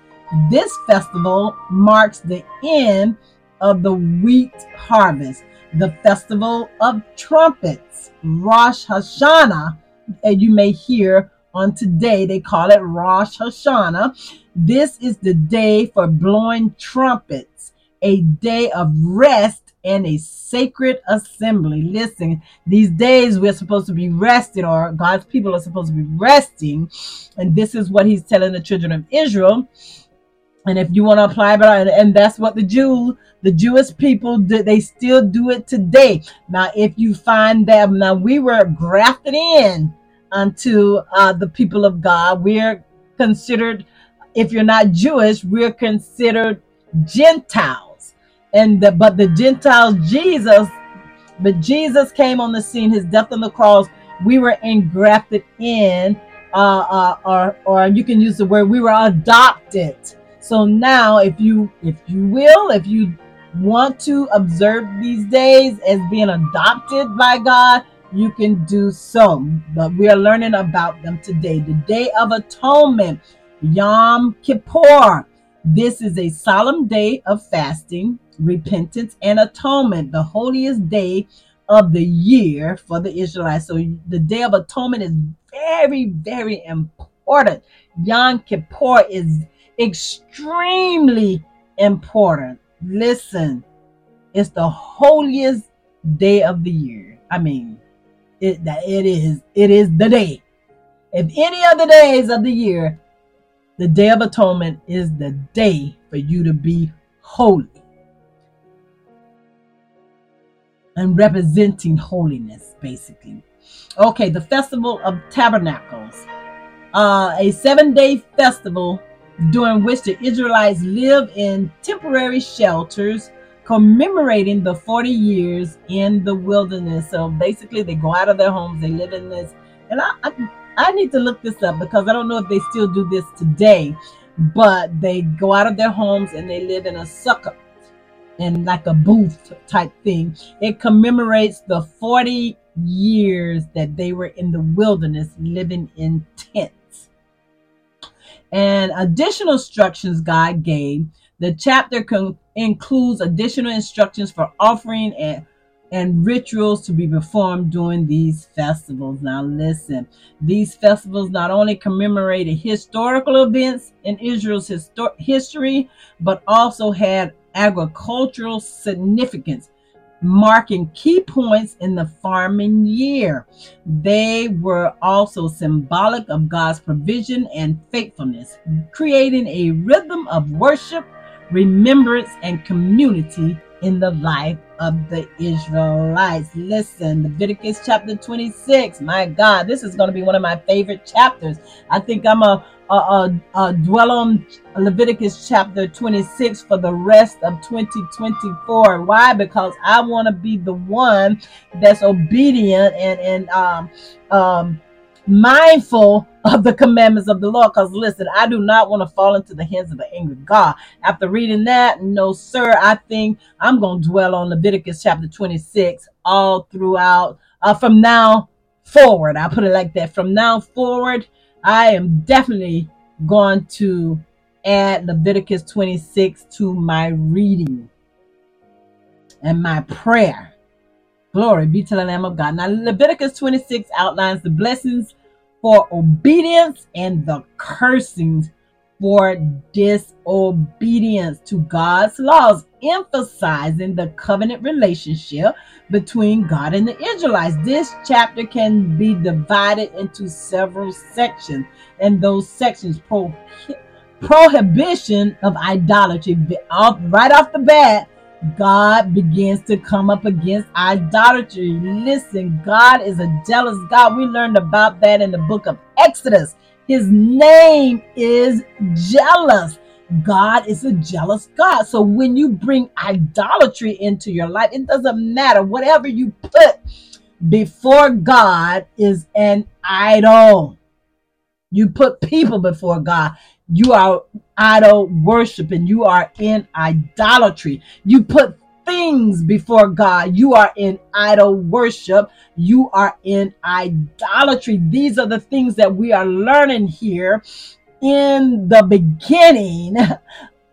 [SPEAKER 1] This festival marks the end of the wheat harvest, the festival of trumpets, Rosh Hashanah, and you may hear on today they call it Rosh Hashanah. This is the day for blowing trumpets, a day of rest and a sacred assembly. Listen, these days we're supposed to be resting, or God's people are supposed to be resting. And this is what he's telling the children of Israel. And if you want to apply it, and that's what the Jew, the Jewish people, did, they still do it today. Now, if you find that now we were grafted in unto uh, the people of God, we're considered. If you're not Jewish, we're considered Gentiles and the, but the Gentiles, Jesus, but Jesus came on the scene. His death on the cross, we were engrafted in, uh, uh, or or you can use the word we were adopted. So now, if you if you will, if you want to observe these days as being adopted by God, you can do so. But we are learning about them today. The Day of Atonement, Yom Kippur. This is a solemn day of fasting, repentance, and atonement, the holiest day of the year for the Israelites. So the Day of Atonement is very, very important. Yom Kippur is extremely important. Listen, it's the holiest day of the year. I mean, it it is it is the day. If any other days of the year, the Day of Atonement is the day for you to be holy. and representing holiness, basically. Okay, the Festival of Tabernacles, uh, a seven day festival during which the Israelites live in temporary shelters commemorating the 40 years in the wilderness. So basically, they go out of their homes, they live in this. And I, I, I need to look this up because I don't know if they still do this today, but they go out of their homes and they live in a sukkah and like a booth type thing. It commemorates the 40 years that they were in the wilderness living in tents. And additional instructions God gave. The chapter con- includes additional instructions for offering and and rituals to be performed during these festivals. Now, listen, these festivals not only commemorated historical events in Israel's histor- history, but also had agricultural significance, marking key points in the farming year. They were also symbolic of God's provision and faithfulness, creating a rhythm of worship, remembrance, and community in the life of the Israelites. Listen, Leviticus chapter 26. My God, this is going to be one of my favorite chapters. I think I'm a, a, a, a dwell on Leviticus chapter 26 for the rest of 2024. Why? Because I want to be the one that's obedient and and um um mindful of the commandments of the Lord. Because listen, I do not want to fall into the hands of the angry God. After reading that, no, sir, I think I'm going to dwell on Leviticus chapter 26 all throughout uh, from now forward. I put it like that. From now forward, I am definitely going to add Leviticus 26 to my reading and my prayer. Glory be to the Lamb of God. Now, Leviticus 26 outlines the blessings for obedience and the cursings for disobedience to God's laws, emphasizing the covenant relationship between God and the Israelites. This chapter can be divided into several sections, and those sections pro- prohibition of idolatry. Right off the bat, God begins to come up against idolatry. Listen, God is a jealous God. We learned about that in the book of Exodus. His name is jealous. God is a jealous God. So when you bring idolatry into your life, it doesn't matter. Whatever you put before God is an idol. You put people before God you are idol worshiping. You are in idolatry. You put things before God. You are in idol worship. You are in idolatry. These are the things that we are learning here in the beginning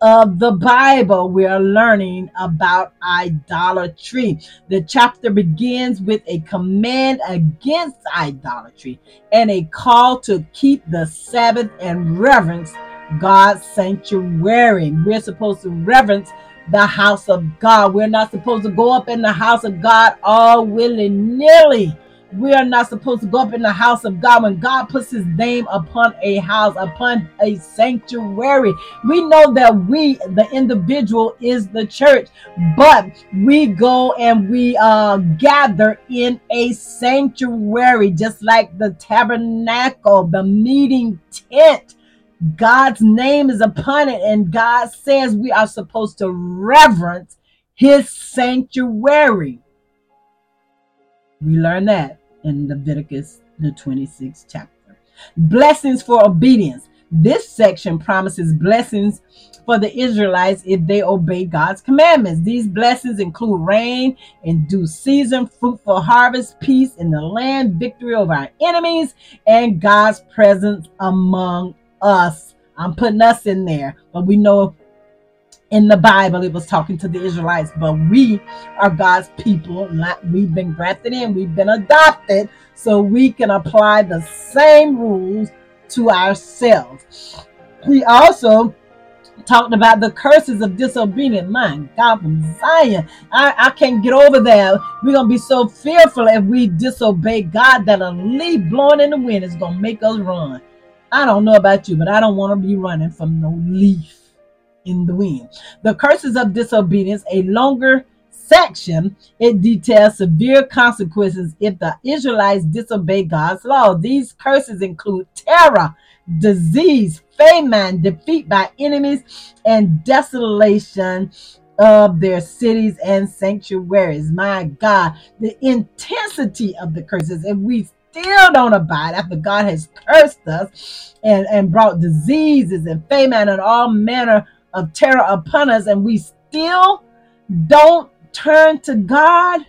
[SPEAKER 1] of the Bible, we are learning about idolatry. The chapter begins with a command against idolatry and a call to keep the Sabbath and reverence God's sanctuary. We're supposed to reverence the house of God. We're not supposed to go up in the house of God all willy nilly. We are not supposed to go up in the house of God when God puts his name upon a house, upon a sanctuary. We know that we, the individual, is the church, but we go and we uh, gather in a sanctuary, just like the tabernacle, the meeting tent God's name is upon it, and God says we are supposed to reverence his sanctuary. We learn that in Leviticus, the 26th chapter. Blessings for obedience. This section promises blessings for the Israelites if they obey God's commandments. These blessings include rain in due season, fruitful harvest, peace in the land, victory over our enemies, and God's presence among us. I'm putting us in there, but we know in the Bible it was talking to the Israelites, but we are God's people. We've been grafted in, we've been adopted, so we can apply the same rules to ourselves. He also talked about the curses of disobedience. My God, from Zion, I, I can't get over that. We're gonna be so fearful if we disobey God that a leaf blowing in the wind is gonna make us run. I don't know about you, but I don't want to be running from no leaf in the wind. The curses of disobedience, a longer section, it details severe consequences if the Israelites disobey God's law. These curses include terror, disease, famine, defeat by enemies, and desolation of their cities and sanctuaries. My God, the intensity of the curses. If we still don't abide after God has cursed us and, and brought diseases and famine and all manner of terror upon us, and we still don't turn to God.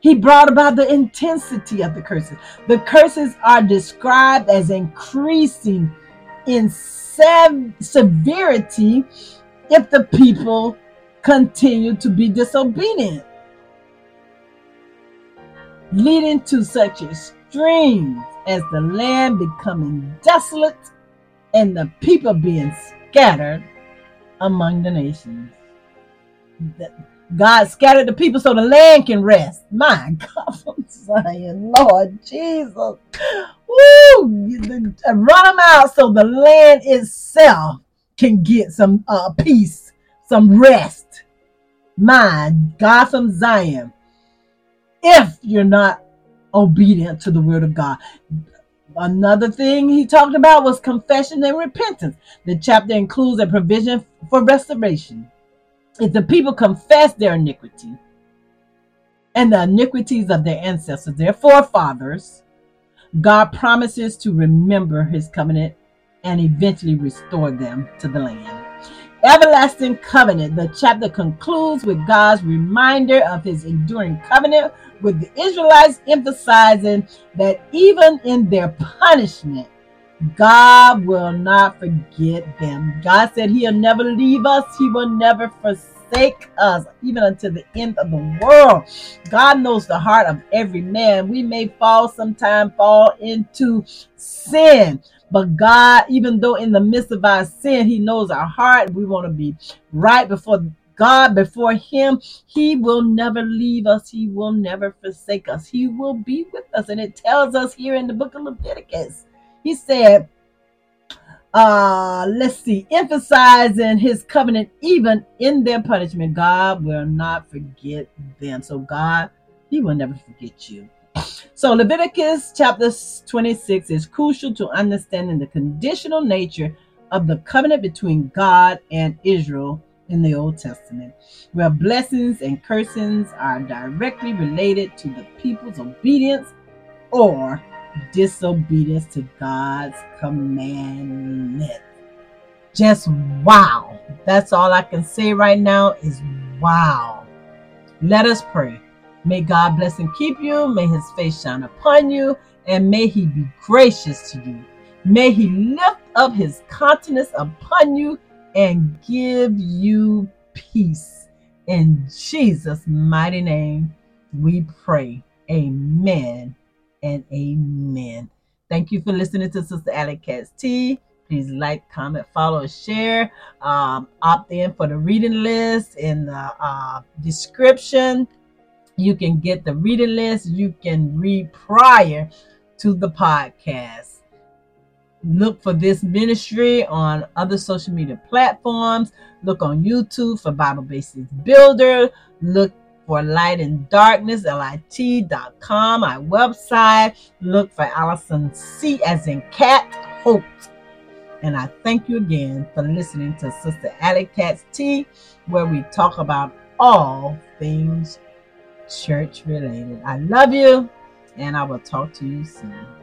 [SPEAKER 1] He brought about the intensity of the curses. The curses are described as increasing in sev- severity if the people continue to be disobedient leading to such extremes as the land becoming desolate and the people being scattered among the nations. God scattered the people so the land can rest. My (laughs) God from Zion, Lord Jesus. Woo! Run them out so the land itself can get some uh, peace, some rest. My God from Zion. If you're not obedient to the word of God. Another thing he talked about was confession and repentance. The chapter includes a provision for restoration. If the people confess their iniquity and the iniquities of their ancestors, their forefathers, God promises to remember his covenant and eventually restore them to the land. Everlasting covenant. The chapter concludes with God's reminder of his enduring covenant with the Israelites, emphasizing that even in their punishment, God will not forget them. God said He'll never leave us, He will never forsake us, even until the end of the world. God knows the heart of every man. We may fall sometime, fall into sin. But God, even though in the midst of our sin, He knows our heart. We want to be right before God, before Him. He will never leave us. He will never forsake us. He will be with us. And it tells us here in the book of Leviticus he said, uh, let's see, emphasizing his covenant even in their punishment. God will not forget them. So God, he will never forget you. So Leviticus chapter 26 is crucial to understanding the conditional nature of the covenant between God and Israel in the Old Testament, where blessings and cursings are directly related to the people's obedience or disobedience to God's commandment. Just wow. That's all I can say right now is wow. Let us pray. May God bless and keep you. May his face shine upon you. And may he be gracious to you. May he lift up his countenance upon you and give you peace. In Jesus' mighty name, we pray. Amen and amen. Thank you for listening to Sister Alicatz Tea. Please like, comment, follow, share. Um, opt in for the reading list in the uh, description. You can get the reading list. You can read prior to the podcast. Look for this ministry on other social media platforms. Look on YouTube for Bible Basics Builder. Look for light and darkness, lit.com, my website. Look for Allison C as in cat hope. And I thank you again for listening to Sister Alicatz Tea, where we talk about all things church related. I love you, and I will talk to you soon.